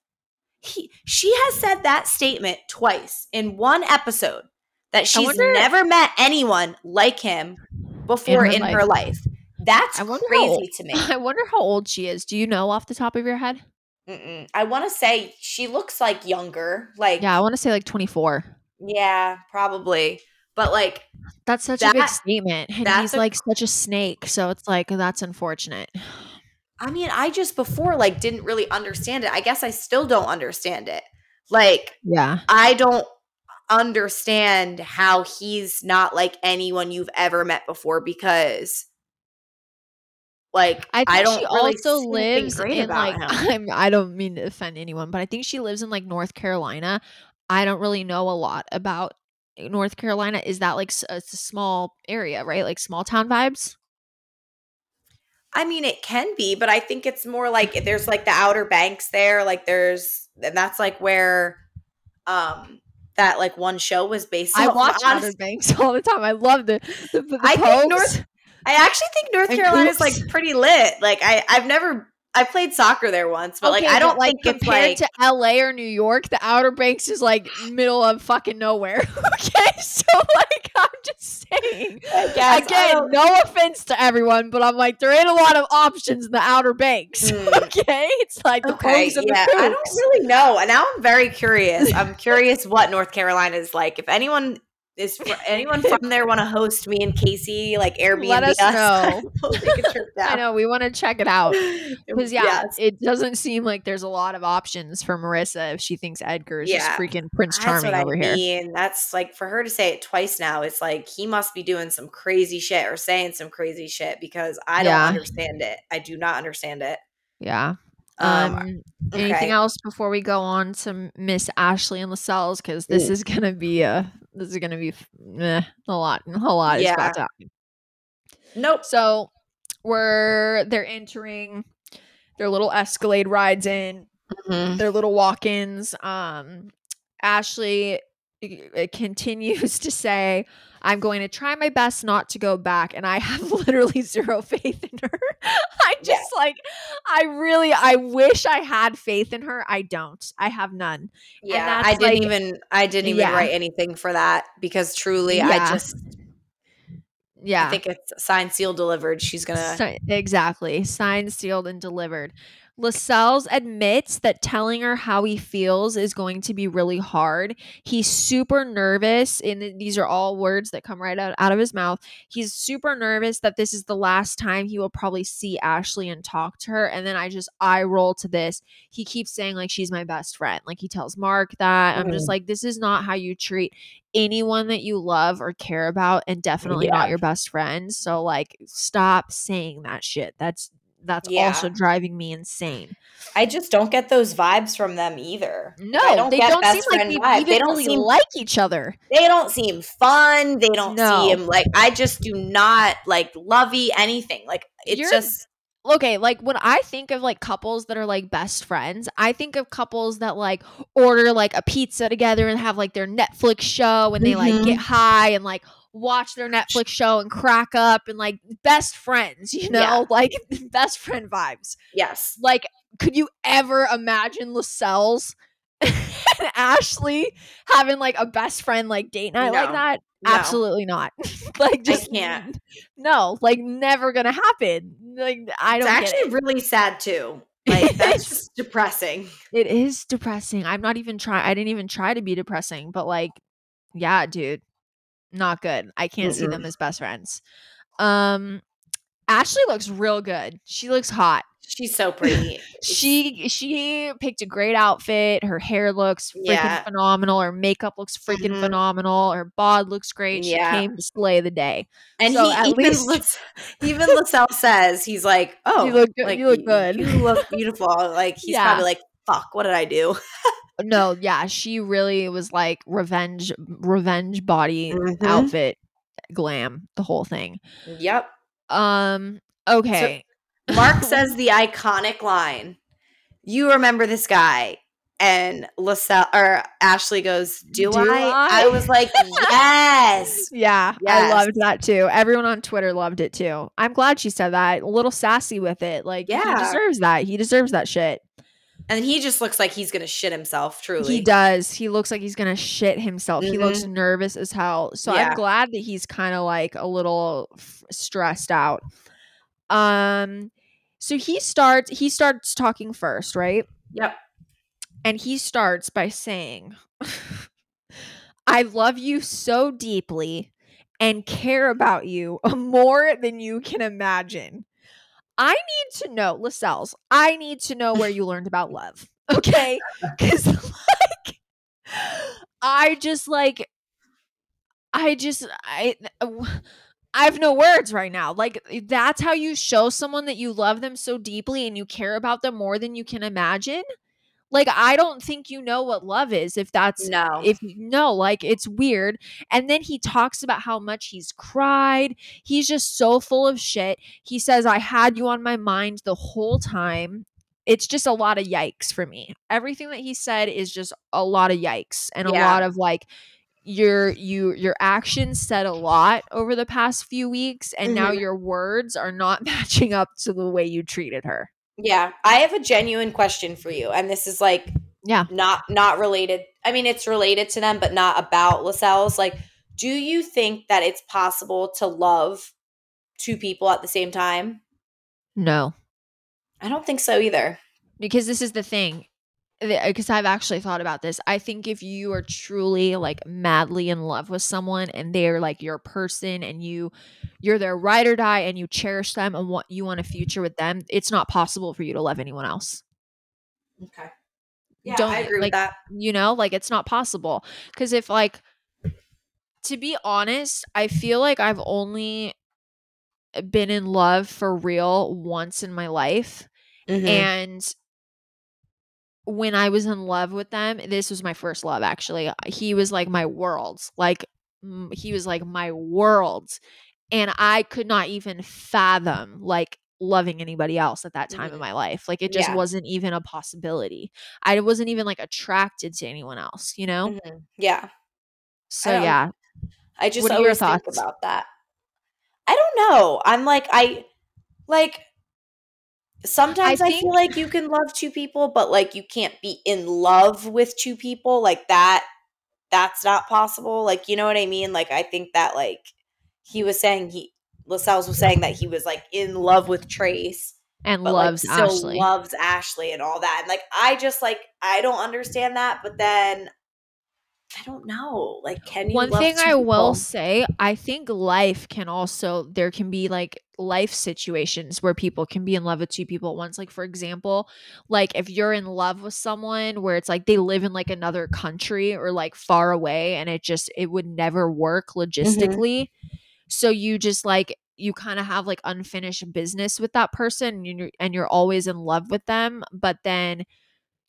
He, she has said that statement twice in one episode that she's wonder- never met anyone like him before her in life. her life. That's I wonder how old- crazy to me. I wonder how old she is. Do you know off the top of your head? Mm-mm. I want to say she looks like younger. Like, Yeah, I want to say like 24. yeah, probably. But like, That's such a big statement. And he's a like such a snake. So it's like, that's unfortunate. I mean, I just before like didn't really understand it. I guess I still don't understand it. Like, Yeah. I don't understand how he's not like anyone you've ever met before because like I think don't she really also lives in like him. I'm I don't mean to offend anyone, but I think she lives in like North Carolina. I don't really know a lot about North Carolina. Is that like it's a small area, right? Like small town vibes? I mean, it can be, but I think it's more like there's like the Outer Banks there, like there's and that's like where um that like one show was based I watch Outer Banks all the time. I love the the, the I think. North- I actually think North Carolina is like pretty lit. Like I I've never I played soccer there once, but like I don't like compared like to LA or New York, the Outer Banks is like middle of fucking nowhere. okay, so like I'm just saying. Guess, Again, no offense to everyone, but I'm like there ain't a lot of options in the Outer Banks. Mm. Okay, it's like the Okay, and yeah, the I don't really know. And now I'm very curious. I'm curious what North Carolina is like. If anyone is anyone from there want to host me and Kaci, like Airbnb Let us know. we'll take a trip down. I know we want to check it out because yeah, Yes. it doesn't seem like there's a lot of options for Marissa if she thinks Edgar is just Yeah. freaking Prince That's Charming what over I here. mean. That's like for her to say it twice now. It's like he must be doing some crazy shit or saying some crazy shit because I don't Yeah. understand it. I do not understand it. Yeah. Um, Um, anything else before we go on to Miss Ashley and Lascelles? Because this Ooh. is gonna be a this is gonna be f- eh, a lot. A lot is Yeah. about to happen. Nope. So we're they're entering their little Escalade rides in, Mhm. their little walk-ins. Um, Ashley uh, continues to say, "I'm going to try my best not to go back," and I have literally zero faith in her. I Yeah. just like, I really, I wish I had faith in her. I don't. I have none. Yeah, I didn't like- even I didn't even Yeah. write anything for that because truly Yeah. I just Yeah. I think it's signed, sealed, delivered. She's gonna Si- exactly. Signed, sealed, and delivered. Lascelles admits that telling her how he feels is going to be really hard. He's super nervous, and these are all words that come right out, out of his mouth. He's super nervous that this is the last time he will probably see Ashley and talk to her. And then I just eye roll to this. He keeps saying, like, she's my best friend. Like, he tells Mark that. I'm just mm-hmm. like, this is not how you treat anyone that you love or care about, and definitely Yeah. not your best friend. So, like, stop saying that shit. That's that's Yeah. also driving me insane. I just don't get those vibes from them either. No, I don't they get don't seem like they even They don't really seem- like each other. They don't seem fun. They don't No. seem like I just do not like lovey anything. Like it's You're- just okay, like when I think of like couples that are like best friends, I think of couples that like order like a pizza together and have like their Netflix show and they like Mhm. get high and like watch their Netflix show and crack up and like best friends, you know, Yeah. like best friend vibes. yes. Like, could you ever imagine Lascelles and Ashley having like a best friend like date night like that? No. Absolutely not. like just can't. No, like never gonna happen. Like I don't get actually it. really sad too. Like that's just depressing. It is depressing. I'm not even trying. I didn't even try to be depressing, but like, yeah, dude, not good. I can't see them as best friends. Um, Ashley looks real good. She looks hot. She's so pretty. She she picked a great outfit. Her hair looks freaking Yeah. phenomenal. Her makeup looks freaking Mhm. phenomenal. Her bod looks great. She Yeah. came to slay the day. And So he at even least- Las- even Lascelles says he's like, oh, You look good- like, you look good." You look beautiful. Like he's Yeah. probably like, fuck, what did I do? No, yeah, she really was like revenge, revenge body Mhm. outfit, glam, the whole thing. Yep. Um. Okay. Mark says the iconic line. You remember this guy. And Lascelles or Ashley goes, Do, Do I? I? I was like, Yes. Yeah, I loved that too. Everyone on Twitter loved it too. I'm glad she said that. A little sassy with it. Like, yeah, he deserves that. He deserves that shit. And he just looks like he's gonna shit himself, truly. He does. He looks like he's gonna shit himself. He looks nervous as hell. So Yeah. I'm glad that he's kind of like a little f- stressed out. Um, so he starts. He starts talking first, right? Yep. And he starts by saying, "I love you so deeply and care about you more than you can imagine." I need to know, Lascelles. I need to know where you learned about love. Okay, because like I just like I just I I have no words right now. Like that's how you show someone that you love them so deeply and you care about them more than you can imagine. Like I don't think you know what love is if that's No. if no, like it's weird and then he talks about how much he's cried he's just so full of shit he says i had you on my mind the whole time it's just a lot of yikes for me everything that he said is just a lot of yikes and a lot of like your you your actions said a lot over the past few weeks and now Mhm. your words are not matching up to the way you treated her yeah. I have a genuine question for you. And this is like yeah not not related. I mean, it's related to them, but not about Lascelles. Like, do you think that it's possible to love two people at the same time? no I don't think so either. because this is the thing because i've actually thought about this i think if you are truly like madly in love with someone and they're like your person and you you're their ride or die and you cherish them and want you want a future with them it's not possible for you to love anyone else Okay. Yeah, Don't- I agree like, with that. you know like it's not possible because if like to be honest i feel like i've only been in love for real once in my life Mhm. and when I was in love with them, this was my first love actually. He was like my world. Like he was like my world. And I could not even fathom like loving anybody else at that time in Mhm. my life. Like it just Yeah. wasn't even a possibility. I wasn't even like attracted to anyone else, you know? Mhm. Yeah. So don't- yeah. I just What are your thoughts? about that. I don't know. I'm like I like sometimes I, think- feel like you can love two people, but like you can't be in love with two people like that. That's not possible. Like you know what I mean? Like I think that like he was saying he Lascelles was saying that he was like in love with Trace, And but loves like Ashley. loves Ashley and all that. And like I just like I don't understand that, but then I don't know. Like can you One thing I will say, I think life can also there can be like life situations where people can be in love with two people at once. Like for example, like if you're in love with someone where it's like they live in like another country or like far away and it just it would never work mm-hmm. logistically. So you just like you kind of have like unfinished business with that person and you're, and you're always in love with them, but then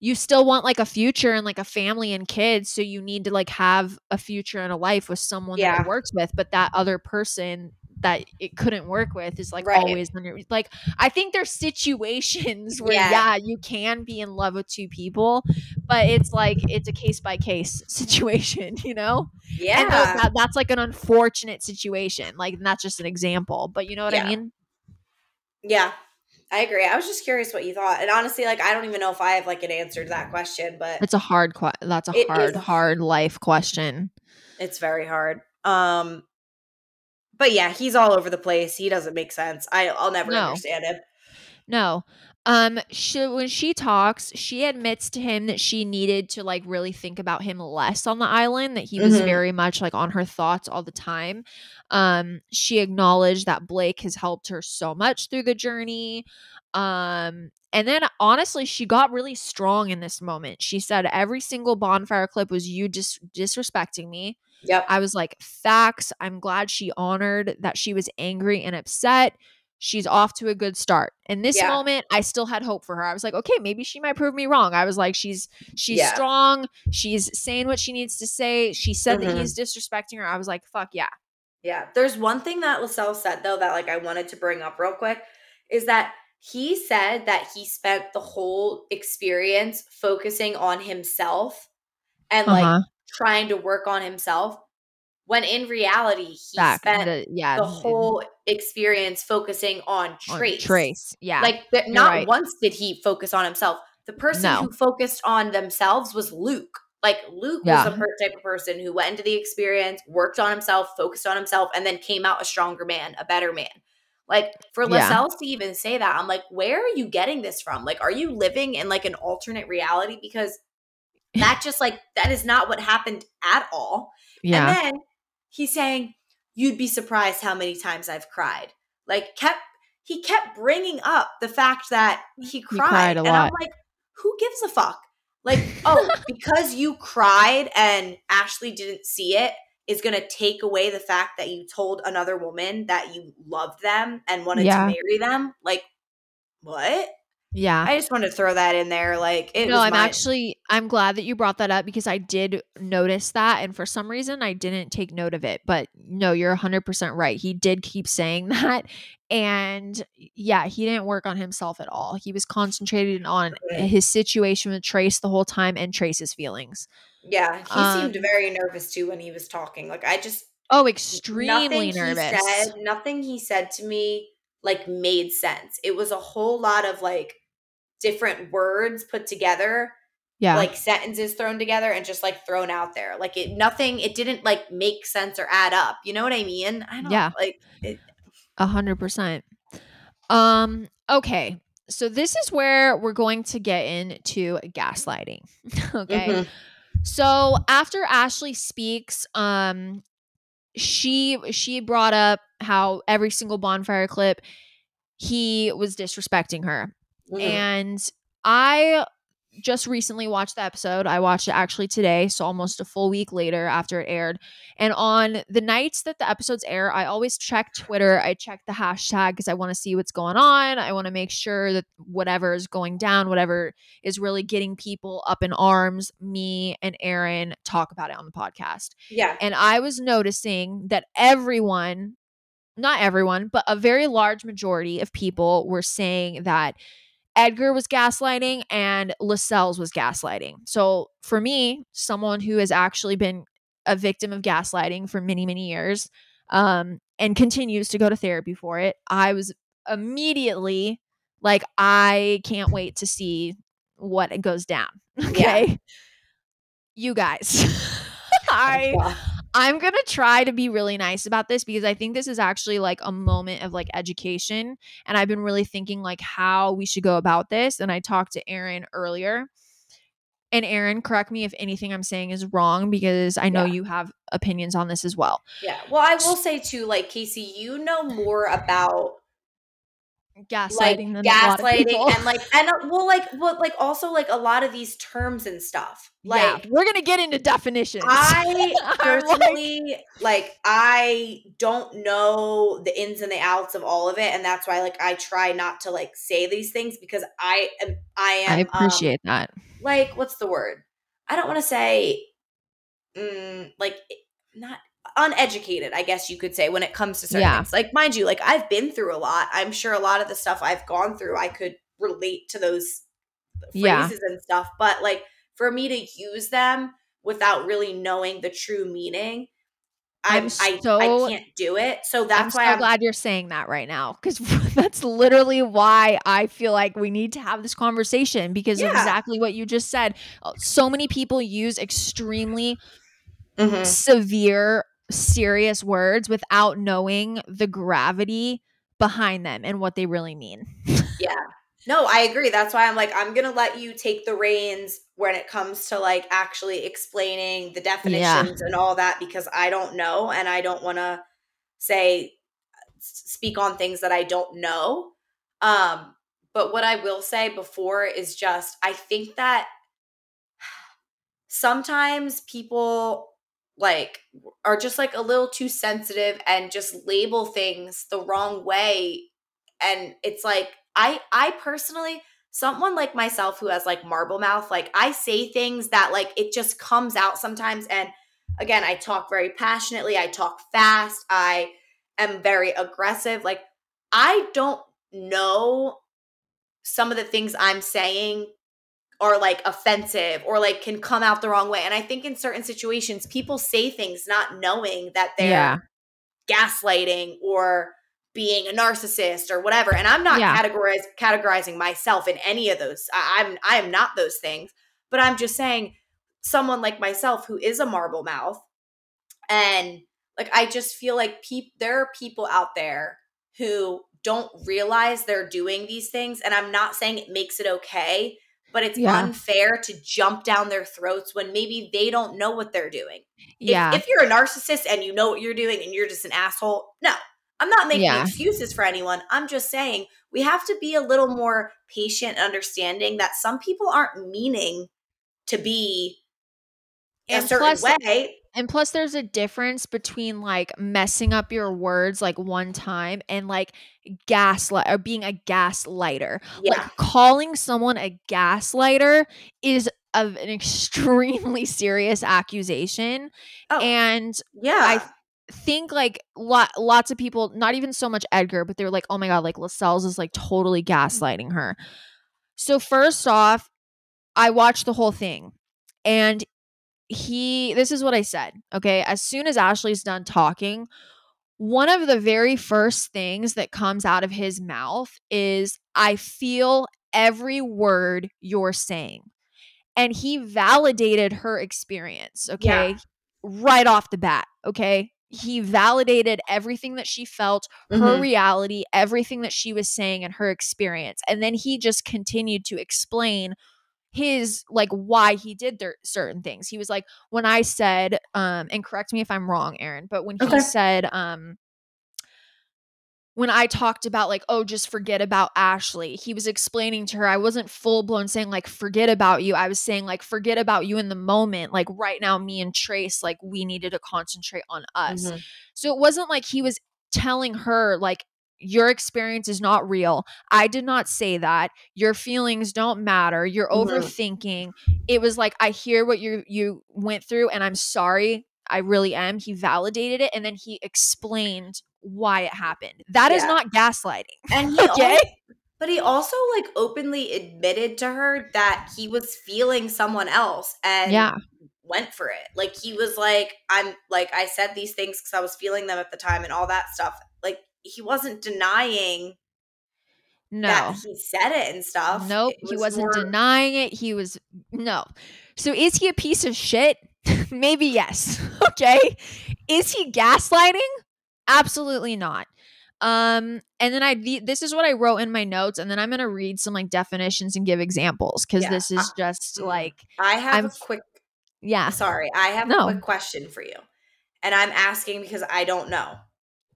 you still want like a future and like a family and kids so you need to like have a future and a life with someone that Yeah. it works with but that other person that it couldn't work with is like Right. always on your like i think there's situations where Yeah. yeah. you can be in love with two people but it's like it's a case by case situation you know Yeah. and that, that's like an unfortunate situation like that's just an example but you know what Yeah. i mean Yeah, I agree. I was just curious what you thought, and honestly, like I don't even know if I have like an answer to that question, but it's a hard que- that's a hard a- hard life question it's very hard. Um, but yeah, he's all over the place. He doesn't make sense. I I'll never No. understand him. No. Um she when she talks, she admits to him that she needed to like really think about him less on the island, that he was Mhm. very much like on her thoughts all the time. Um she acknowledged that Blake has helped her so much through the journey. Um and then honestly, she got really strong in this moment. She said every single bonfire clip was you dis- disrespecting me. Yep. I was like, facts. I'm glad she honored that she was angry and upset. She's off to a good start. In this Yeah. moment, I still had hope for her. I was like, okay, maybe she might prove me wrong. I was like, she's she's Yeah. strong. She's saying what she needs to say. She said Mhm. that he's disrespecting her. I was like, fuck yeah. Yeah. There's one thing that Lascelles said though that like I wanted to bring up real quick is that he said that he spent the whole experience focusing on himself and like Uh-huh. trying to work on himself when in reality he Back. spent The, yeah. the whole experience focusing on on Trace. Trace. Yeah. Like th- You're not right. once did he focus on himself. The person No. who focused on themselves was Luke. Like Luke Yeah. was the type of person who went into the experience, worked on himself, focused on himself, and then came out a stronger man, a better man. Like for Yeah. To even say that, I'm like, where are you getting this from? Like, are you living in like an alternate reality? Because that just like that is not what happened at all. Yeah. And then he's saying, You'd be surprised how many times I've cried. Like, kept he kept bringing up the fact that he cried. cried a and lot. I'm like, Who gives a fuck? Like, oh, because you cried and Ashley didn't see it is going to take away the fact that you told another woman that you loved them and wanted Yeah. to marry them. Like, what? Yeah. I just wanted to throw that in there. Like, it no, I'm my- actually I'm glad that you brought that up because I did notice that and for some reason I didn't take note of it. But no, you're 100% right. He did keep saying that and yeah, he didn't work on himself at all. He was concentrated on his situation with Trace the whole time and Trace's feelings. Yeah, he seemed Um, very nervous too when he was talking. Like I just Oh, extremely nothing nervous. He said, nothing he said to me like made sense. It was a whole lot of like different words put together, yeah. like sentences thrown together and just like thrown out there. Like it nothing it didn't like make sense or add up. You know what I mean? I don't Yeah. like A hundred percent. Um, okay. So this is where we're going to get into gaslighting. okay. Mhm. So after Ashley speaks, um, she she brought up how every single bonfire clip he was disrespecting her. Mhm. And I just recently watched the episode. I watched it actually today, so almost a full week later after it aired. And on the nights that the episodes air, I always check Twitter. I check the hashtag because I want to see what's going on. I want to make sure that whatever is going down, whatever is really getting people up in arms, me and Erin talk about it on the podcast. yeah. And I was noticing that everyone, not everyone, but a very large majority of people were saying that Edgar was gaslighting and Lascelles was gaslighting. So for me, someone who has actually been a victim of gaslighting for many, many years, um, and continues to go to therapy for it, I was immediately like, I can't wait to see what it goes down. Okay. You guys. I Yeah. I'm going to try to be really nice about this because I think this is actually like a moment of like education and I've been really thinking like how we should go about this and I talked to Erin earlier. And Erin, correct me if anything I'm saying is wrong because I know Yeah. you have opinions on this as well. Yeah. Well, I will say too, like Kaci, you know more about Gaslighting a gaslighting and like and uh, well like well like also like a lot of these terms and stuff. Like yeah, we're going to get into definitions. I I'm like- personally like I don't know the ins and the outs of all of it, and that's why like I try not to like say these things because I am I am I um, appreciate that. like what's the word? I don't want to say mm, like not uneducated, I guess you could say when it comes to certain Yeah. things. Like mind you, like I've been through a lot. I'm sure a lot of the stuff I've gone through, I could relate to those Yeah. phrases and stuff. But like for me to use them without really knowing the true meaning, I'm, I'm I, so- I can't do it. So that's I'm why so I'm glad you're saying that right now because that's literally why I feel like we need to have this conversation because Yeah. exactly what you just said. Uh, So many people use extremely Mhm. severe, serious words without knowing the gravity behind them and what they really mean. Yeah. No, I agree. That's why I'm like, I'm gonna let you take the reins when it comes to like actually explaining the definitions and all that because I don't know and I don't want to say speak on things that I don't know. Um, but what I will say before is just I think that sometimes people like are just like a little too sensitive and just label things the wrong way. And it's like i i personally someone like myself who has like marble mouth like i say things that like it just comes out sometimes. And again i talk very passionately. I talk fast. I am very aggressive. Like i don't know some of the things i'm saying are like offensive or like can come out the wrong way and i think in certain situations people say things not knowing that they're Yeah. gaslighting or being a narcissist or whatever. And I'm not Yeah. categorize, categorizing myself in any of those. I, I'm I am not those things. But I'm just saying, someone like myself who is a marble mouth, and like I just feel like peop- there are people out there who don't realize they're doing these things. And I'm not saying it makes it okay, but it's Yeah. unfair to jump down their throats when maybe they don't know what they're doing. If- Yeah. If, you're a narcissist and you know what you're doing and you're just an asshole, no. I'm not making Yeah. excuses for anyone. I'm just saying we have to be a little more patient and understanding that some people aren't meaning to be a certain plus- way. And plus, there's a difference between like messing up your words like one time and like gaslight or being a gaslighter. Yeah. Like calling someone a gaslighter is of an extremely serious accusation. oh, And yeah. I think like lot, lots of people, not even so much Edgar, but they're like, oh my God, like Lascelles is like totally mm-hmm. gaslighting her. So, first off, I watched the whole thing and he, this is what I said. Okay. As soon as Ashley's done talking, one of the very first things that comes out of his mouth is, I feel every word you're saying. And he validated her experience. Okay. Yeah. Right off the bat. Okay. He validated everything that she felt, her Mhm. reality, everything that she was saying, and her experience. And then he just continued to explain his like why he did their certain things. He was like, when I said, um, and correct me if I'm wrong, Erin, but when he Okay. said, um, when I talked about like, oh, just forget about Ashley, he was explaining to her, I wasn't full blown saying like, forget about you. I was saying like, forget about you in the moment. Like right now, me and Trace, like we needed to concentrate on us. Mhm. So it wasn't like he was telling her, like, your experience is not real. I did not say that. Your feelings don't matter. You're Mhm. overthinking. It was like I hear what you you went through and I'm sorry. I really am. He validated it and then he explained why it happened. That is Yeah. not gaslighting. And he Okay. but he also like openly admitted to her that he was feeling someone else and Yeah. went for it. Like he was like, I'm like I said these things because I was feeling them at the time and all that stuff. Like he wasn't denying No. that he said it and stuff. Nope, It he was wasn't more- denying it. He was no. So is he a piece of shit? Maybe yes. okay. Is he gaslighting? Absolutely not. Um and then I the- this is what I wrote in my notes and then I'm going to read some like definitions and give examples cuz Yeah, this is just mm. like I have I'm a quick yeah. sorry, I have No. a quick question for you. And I'm asking because I don't know.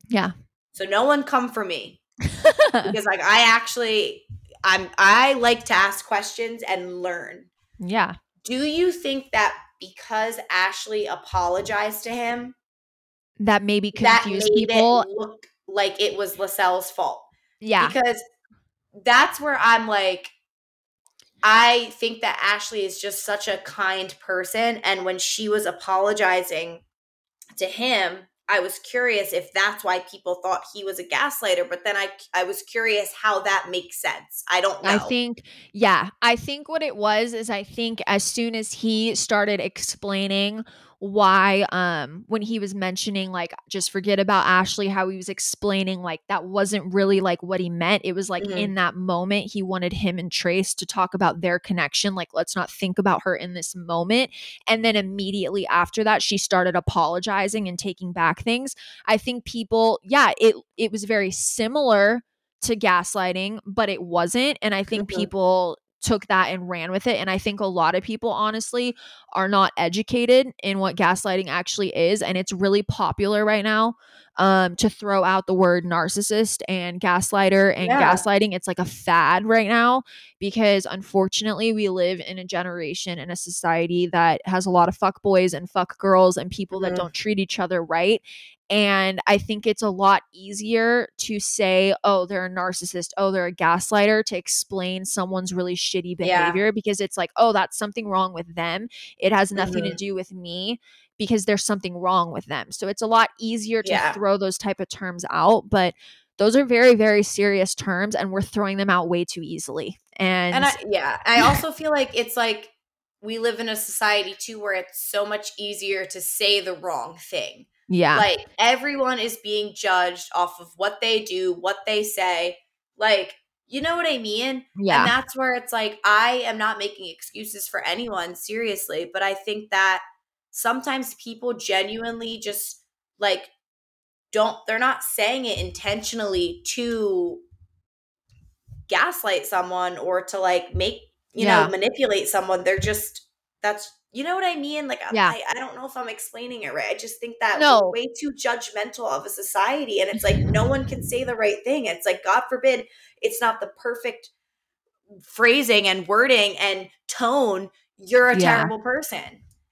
Yeah. So no one come for me. because like I actually I'm I like to ask questions and learn. yeah. Do you think that because Ashley apologized to him, That maybe that confused made people. look like it was Lascelles' fault? yeah. Because that's where I'm like I think that Ashley is just such a kind person and when she was apologizing to him, I was curious if that's why people thought he was a gaslighter, but then I I was curious how that makes sense. I don't know. I think, yeah, I think what it was is I think as soon as he started explaining why, um, when he was mentioning like just forget about Ashley, how he was explaining like that wasn't really like what he meant. It was like Mhm. in that moment he wanted him and Trace to talk about their connection. Like let's not think about her in this moment. And then immediately after that, she started apologizing and taking back things. I think people, yeah, it it was very similar to gaslighting, but it wasn't. And I think Mhm. people took that and ran with it. And I think a lot of people, honestly, are not educated in what gaslighting actually is. And it's really popular right now um, to throw out the word narcissist and gaslighter and Yeah. gaslighting. It's like a fad right now because unfortunately, we live in a generation and a society that has a lot of fuck boys and fuck girls and people Mhm. that don't treat each other right. And I think it's a lot easier to say, oh, they're a narcissist, oh, they're a gaslighter, to explain someone's really shitty Yeah. behavior because it's like, oh, that's something wrong with them. It has nothing to Mhm. do with me because there's something wrong with them. So it's a lot easier to Yeah. throw those type of terms out. But those are very, very serious terms, and we're throwing them out way too easily. And, And I yeah, I also feel like it's like we live in a society too where it's so much easier to say the wrong thing. Yeah. Like everyone is being judged off of what they do, what they say. Like, you know what I mean? Yeah. And that's where it's like, I am not making excuses for anyone, seriously. But I think that sometimes people genuinely just like don't, they're not saying it intentionally to gaslight someone or to like make, you Yeah. know, manipulate someone. They're just, that's, you know what I mean? Like, Yeah. I, I don't know if I'm explaining it right. I just think that No. way too judgmental of a society. And it's like, no one can say the right thing. It's like, God forbid, it's not the perfect phrasing and wording and tone. You're a Yeah. terrible person.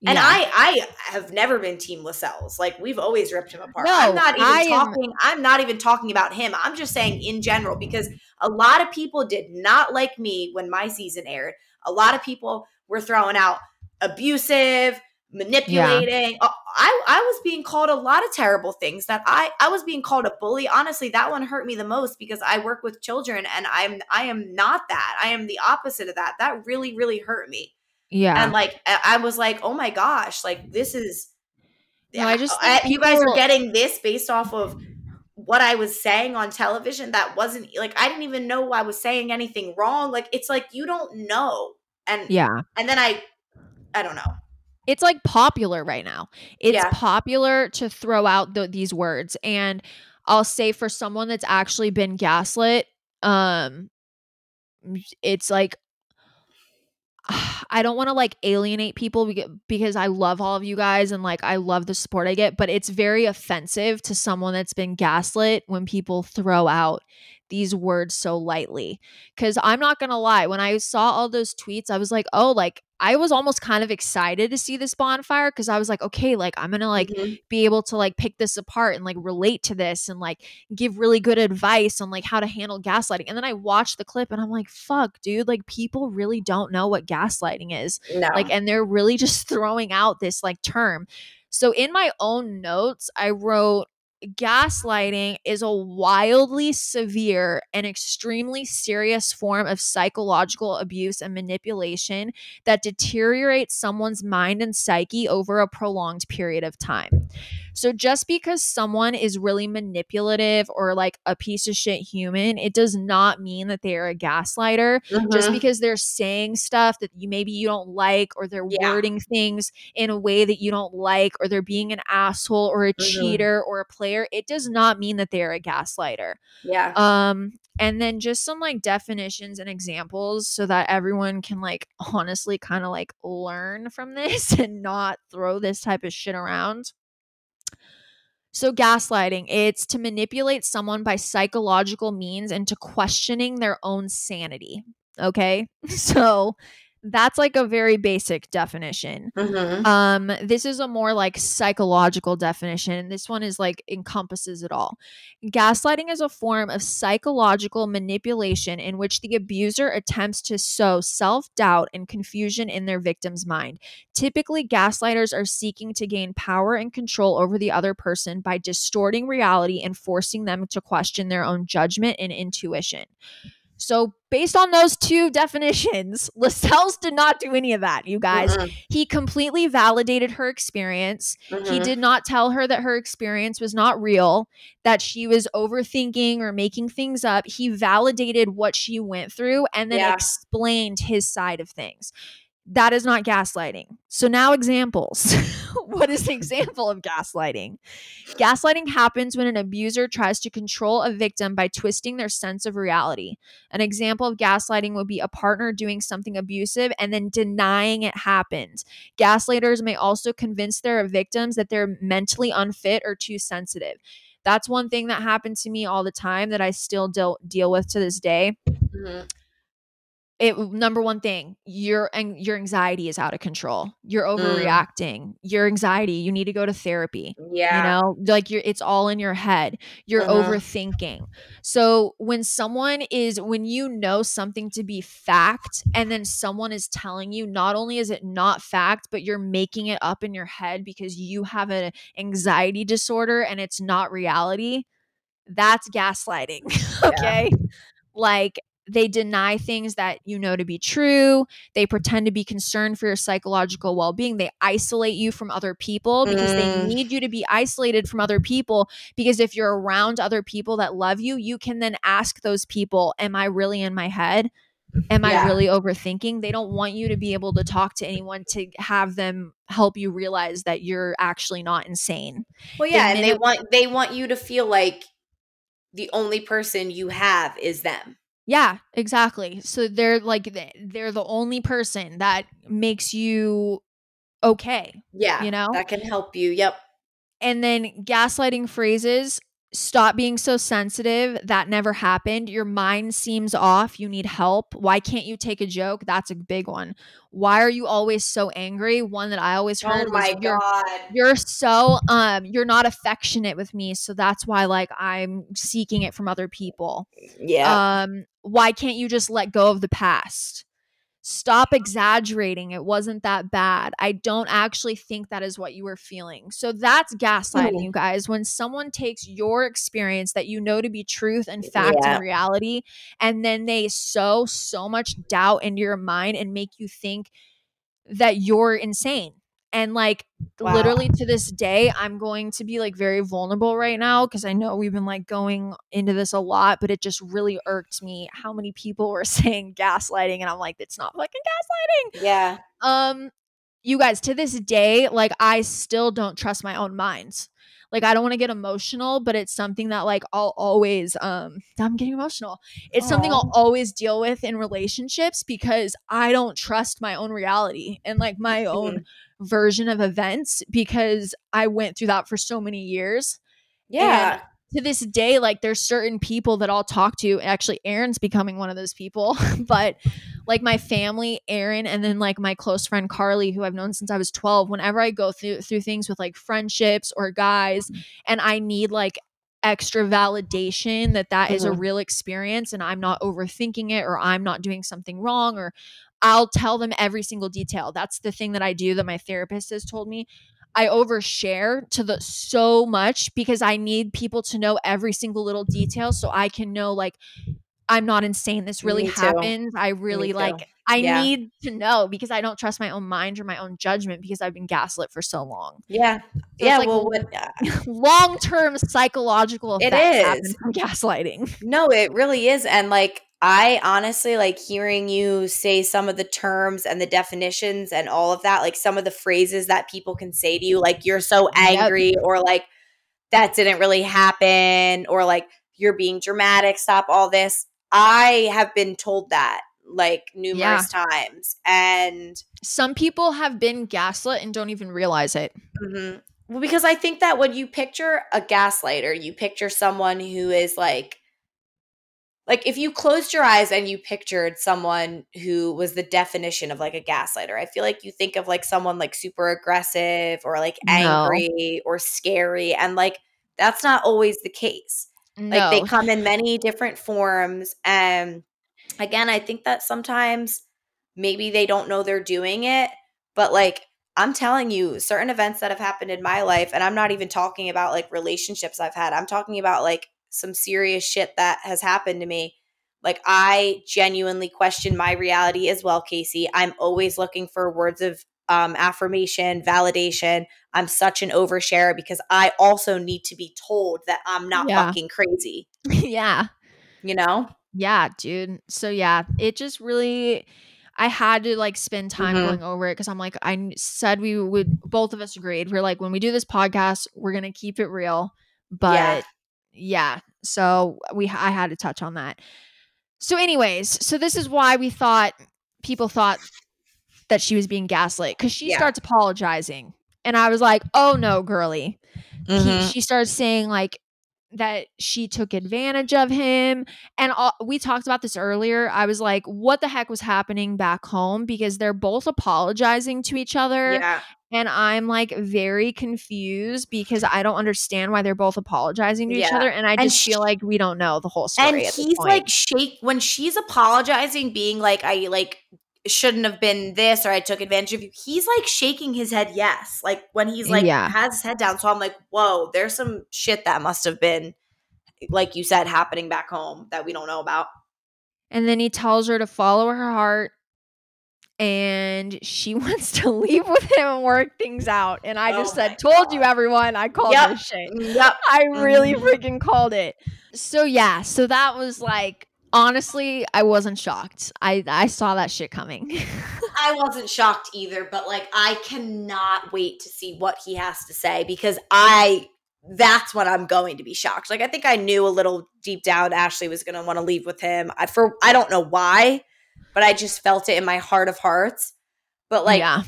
And Yeah. I, I have never been Team Lascelles. Like we've always ripped him apart. No, I'm not even I am- talking. I'm not even talking about him. I'm just saying in general because a lot of people did not like me when my season aired. A lot of people were throwing out abusive, manipulating. Uh, I, I was being called a lot of terrible things. That I, I was being called a bully. Honestly, that one hurt me the most because I work with children and I'm, I am not that. I am the opposite of that. That really, really hurt me yeah. and like I was like, oh my gosh, like this is. No, I just I- think you guys are getting this based off of what I was saying on television. That wasn't like I didn't even know I was saying anything wrong. Like it's like you don't know, and yeah. and then I, I don't know. it's like popular right now. It's Yeah. popular to throw out the, these words, and I'll say for someone that's actually been gaslit, um, it's like I don't want to like alienate people because I love all of you guys and like I love the support I get, but it's very offensive to someone that's been gaslit when people throw out these words so lightly. Cause I'm not gonna lie, when I saw all those tweets, I was like, oh, like I was almost kind of excited to see this bonfire because I was like, okay, like I'm gonna like Mhm. be able to like pick this apart and like relate to this and like give really good advice on like how to handle gaslighting. And then I watched the clip and I'm like, fuck, dude, like people really don't know what gaslighting is. no, Like, and they're really just throwing out this like term. So in my own notes, I wrote gaslighting is a wildly severe and extremely serious form of psychological abuse and manipulation that deteriorates someone's mind and psyche over a prolonged period of time. So just because someone is really manipulative or like a piece of shit human, it does not mean that they are a gaslighter just Mhm. because they're saying stuff that you maybe you don't like or they're Yeah. wording things in a way that you don't like or they're being an asshole or a Mhm. cheater or a player it does not mean that they're a gaslighter yeah, um and then just some like definitions and examples so that everyone can like honestly kind of like learn from this and not throw this type of shit around so, gaslighting, it's to manipulate someone by psychological means into questioning their own sanity. Okay. So, that's like a very basic definition. Mhm. Um, this is a more like psychological definition. This one is like encompasses it all. Gaslighting is a form of psychological manipulation in which the abuser attempts to sow self doubt and confusion in their victim's mind. Typically, gaslighters are seeking to gain power and control over the other person by distorting reality and forcing them to question their own judgment and intuition. So, based on those two definitions, Lascelles did not do any of that, you guys. Mhm. He completely validated her experience. He Mhm. did not tell her that her experience was not real, that she was overthinking or making things up. He validated what she went through and then Yeah. explained his side of things. That is not gaslighting. So, now examples. what is an example of gaslighting? Gaslighting happens when an abuser tries to control a victim by twisting their sense of reality. An example of gaslighting would be a partner doing something abusive and then denying it happened. Gaslighters may also convince their victims that they're mentally unfit or too sensitive. That's one thing that happened to me all the time that I still deal deal with to this day. Mhm. It number one thing, your and your anxiety is out of control. You're Mm. overreacting. Your anxiety, you need to go to therapy Yeah. you know like you're it's all in your head you're Uh-huh. overthinking so when someone is when you know something to be fact and then someone is telling you not only is it not fact but you're making it up in your head because you have an anxiety disorder and it's not reality that's gaslighting okay like they deny things that you know to be true. They pretend to be concerned for your psychological well being. They isolate you from other people because they Mm. need you to be isolated from other people. Because if you're around other people that love you, you can then ask those people, Am I really in my head? Am I really overthinking? They don't want you to be able to talk to anyone to have them help you realize that you're actually not insane. Well, yeah, and they want they want you to feel like the only person you have is them. Yeah, exactly. So they're like they're the only person that makes you okay. Yeah, You know? that can help you. Yep. And then gaslighting phrases stop being so sensitive. That never happened. Your mind seems off. You need help. Why can't you take a joke? That's a big one. Why are you always so angry? One that I always heard Oh was my you're god. you're so um you're not affectionate with me so that's why like i'm seeking it from other people Yeah. um why can't you just let go of the past stop exaggerating it wasn't that bad i don't actually think that is what you were feeling so that's gaslighting Mhm. you guys when someone takes your experience that you know to be truth and fact Yeah. and reality and then they sow so much doubt into your mind and make you think that you're insane and like Wow. literally to this day i'm going to be like very vulnerable right now because i know we've been like going into this a lot but it just really irked me how many people were saying gaslighting and i'm like it's not fucking gaslighting yeah. um you guys to this day like i still don't trust my own mind like i don't want to get emotional but it's something that like i'll always um i'm getting emotional. It's something i'll always deal with in relationships because i don't trust my own reality and like my own version of events because i went through that for so many years. Yeah. To this day, like there's certain people that I'll talk to. Actually, Erin's becoming one of those people, but like my family, Erin, and then like my close friend Carly, who I've known since I was 12. Whenever I go through through things with like friendships or guys, and I need like extra validation that that is a Mhm. real experience and I'm not overthinking it or I'm not doing something wrong or I'll tell them every single detail. That's the thing that I do that my therapist has told me. I overshare to the so much because I need people to know every single little detail so I can know like I'm not insane. This really happens. I really like I Yeah. need to know because I don't trust my own mind or my own judgment because I've been gaslit for so long. Yeah. it's yeah. like well, what, uh, Long-term psychological It effects happen from gaslighting. no, it really is. And like, I honestly like hearing you say some of the terms and the definitions and all of that, like some of the phrases that people can say to you, like, you're so Yep. angry, or like, that didn't really happen, or like, you're being dramatic, stop all this. I have been told that like numerous times. And Some people have been gaslit and don't even realize it. Mhm. Well, because I think that when you picture a gaslighter, you picture someone who is like, like if you closed your eyes and you pictured someone who was the definition of like a gaslighter, I feel like you think of like someone like super aggressive or like No. angry or scary. And like that's not always the case. No. Like they come in many different forms. And again, I think that sometimes maybe they don't know they're doing it, but like I'm telling you, certain events that have happened in my life, and I'm not even talking about like relationships I've had, I'm talking about like some serious shit that has happened to me. Like I genuinely question my reality as well, Kaci. I'm always looking for words of um, affirmation, validation. I'm such an oversharer because I also need to be told that I'm not Yeah. fucking crazy. yeah. You know? Yeah, dude. So yeah, it just really I had to like spend time Mhm. going over it because I'm like I said we would both of us agreed. We're like when we do this podcast, we're going to keep it real. But Yeah. Yeah. So we I had to touch on that. So anyways, so this is why we thought people thought that she was being gaslit cuz she Yeah. starts apologizing. And I was like, "Oh no, girly." he, Mhm. she starts saying like that she took advantage of him and all, we talked about this earlier i was like what the heck was happening back home because they're both apologizing to each other Yeah. and i'm like very confused because i don't understand why they're both apologizing to each other and i And just feel like we don't know the whole story and he's like shake when she's apologizing being like i like shouldn't have been this or i took advantage of you he's like shaking his head yes like when he's like Yeah. has his head down so i'm like whoa there's some shit that must have been like you said happening back home that we don't know about And then he tells her to follow her heart and she wants to leave with him and work things out. And I just Oh said, my Told you everyone, I called Yep. this shit. Yep. I really Mhm. freaking called it. So yeah, so that was like honestly, I wasn't shocked. I I saw that shit coming. I wasn't shocked either, but like I cannot wait to see what he has to say because I that's when I'm going to be shocked. Like I think I knew a little deep down Ashley was going to want to leave with him. I for I don't know why, but I just felt it in my heart of hearts. But like yeah.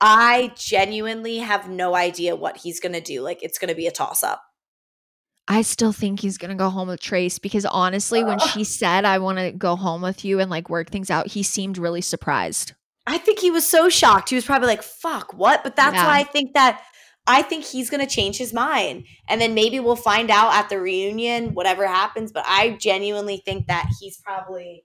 I genuinely have no idea what he's going to do. Like it's going to be a toss up. I still think he's gonna go home with Trace because honestly, when she said I want to go home with you and like work things out, he seemed really surprised. I think he was so shocked. He was probably like, "Fuck, what?" But that's Yeah. why I think that I think he's going to change his mind. And then maybe we'll find out at the reunion whatever happens, but I genuinely think that he's probably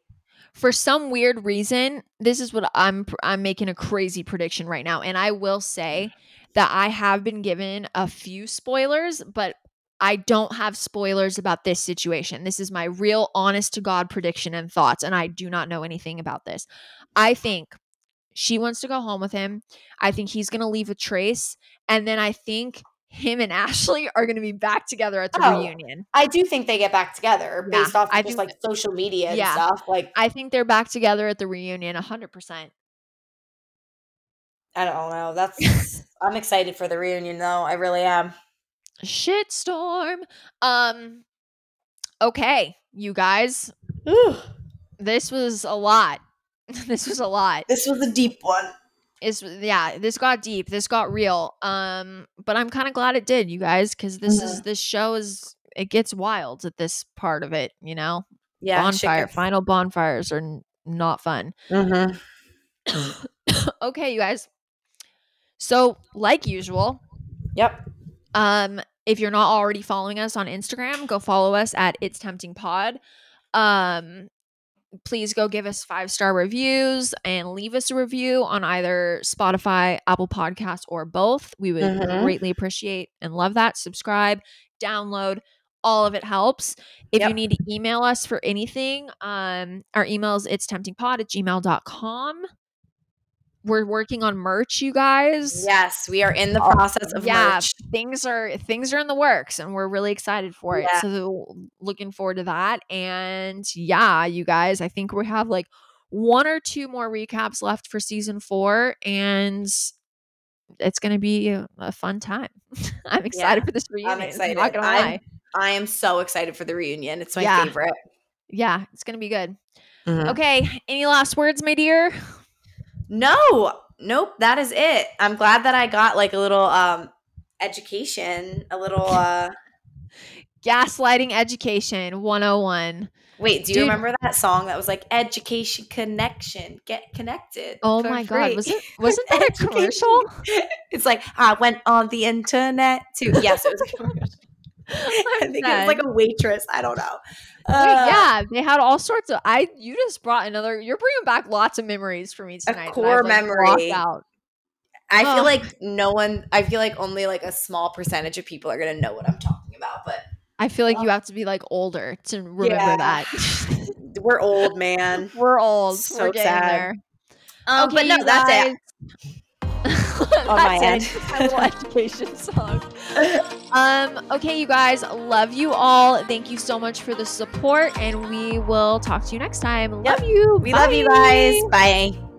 For some weird reason, this is what I'm I'm making a crazy prediction right now, and I will say that I have been given a few spoilers, but I don't have spoilers about this situation. This is my real honest to God prediction and thoughts, and I do not know anything about this. I think she wants to go home with him. I think he's going to leave a Trace, and then I think him and Ashley are going to be back together at the Oh. reunion. I do think they get back together Yeah, based off I just do- like social media and Yeah. stuff. Like I think they're back together at the reunion 100%. I don't know. That's I'm excited for the reunion though. I really am. Shitstorm. Um okay, you guys, Ooh, this was a lot. this was a lot. this was a deep one. It's yeah, this got deep. This got real. Um but I'm kind of glad it did, you guys, cuz this is this show is it gets wild at this part of it, you know? Yeah. Bonfire, final bonfires are n- not fun. Mm-hmm. okay, you guys. So, like usual, Yep. Um, if you're not already following us on Instagram, go follow us at It's Tempting Pod. Um, please go give us five star reviews and leave us a review on either Spotify, Apple Podcasts, or both. We would Mhm. greatly appreciate and love that. Subscribe, download, all of it helps. If you need to email us for anything, um, our email is it's temptingpod at gmail.com. We're working on merch, you guys Yes, we are in the process of yeah, merch. things are things are in the works and we're really excited for it Yeah. so looking forward to that and yeah you guys i think we have like one or two more recaps left for season four and it's gonna be a, fun time i'm excited Yeah, for this reunion I'm I'm excited. not gonna I'm- lie I am so excited for the reunion. It's my Yeah. favorite. yeah it's gonna be good Mhm. okay any last words my dear No, nope, that is it. I'm glad that I got like a little um education, a little uh gaslighting education 101 wait, do you Dude. remember that song that was like education connection, get connected. oh my free." god was it wasn't that a commercial It's like I went on the internet too. Yes, it was a commercial. I think it was like a waitress. I don't know. Uh, yeah, they had all sorts of. I you just brought another. You're bringing back lots of memories for me tonight. I've, core like, memory. I feel like no one. I feel like only like a small percentage of people are gonna know what I'm talking about. But I feel like you have to be like older to remember Yeah. that. we're old, man. We're old. So We're sad. Um, but no, that's it. On my end. Education song. Um. Okay, you guys. Love you all. Thank you so much for the support, and we will talk to you next time. Yep. Love you. We love you guys. Bye.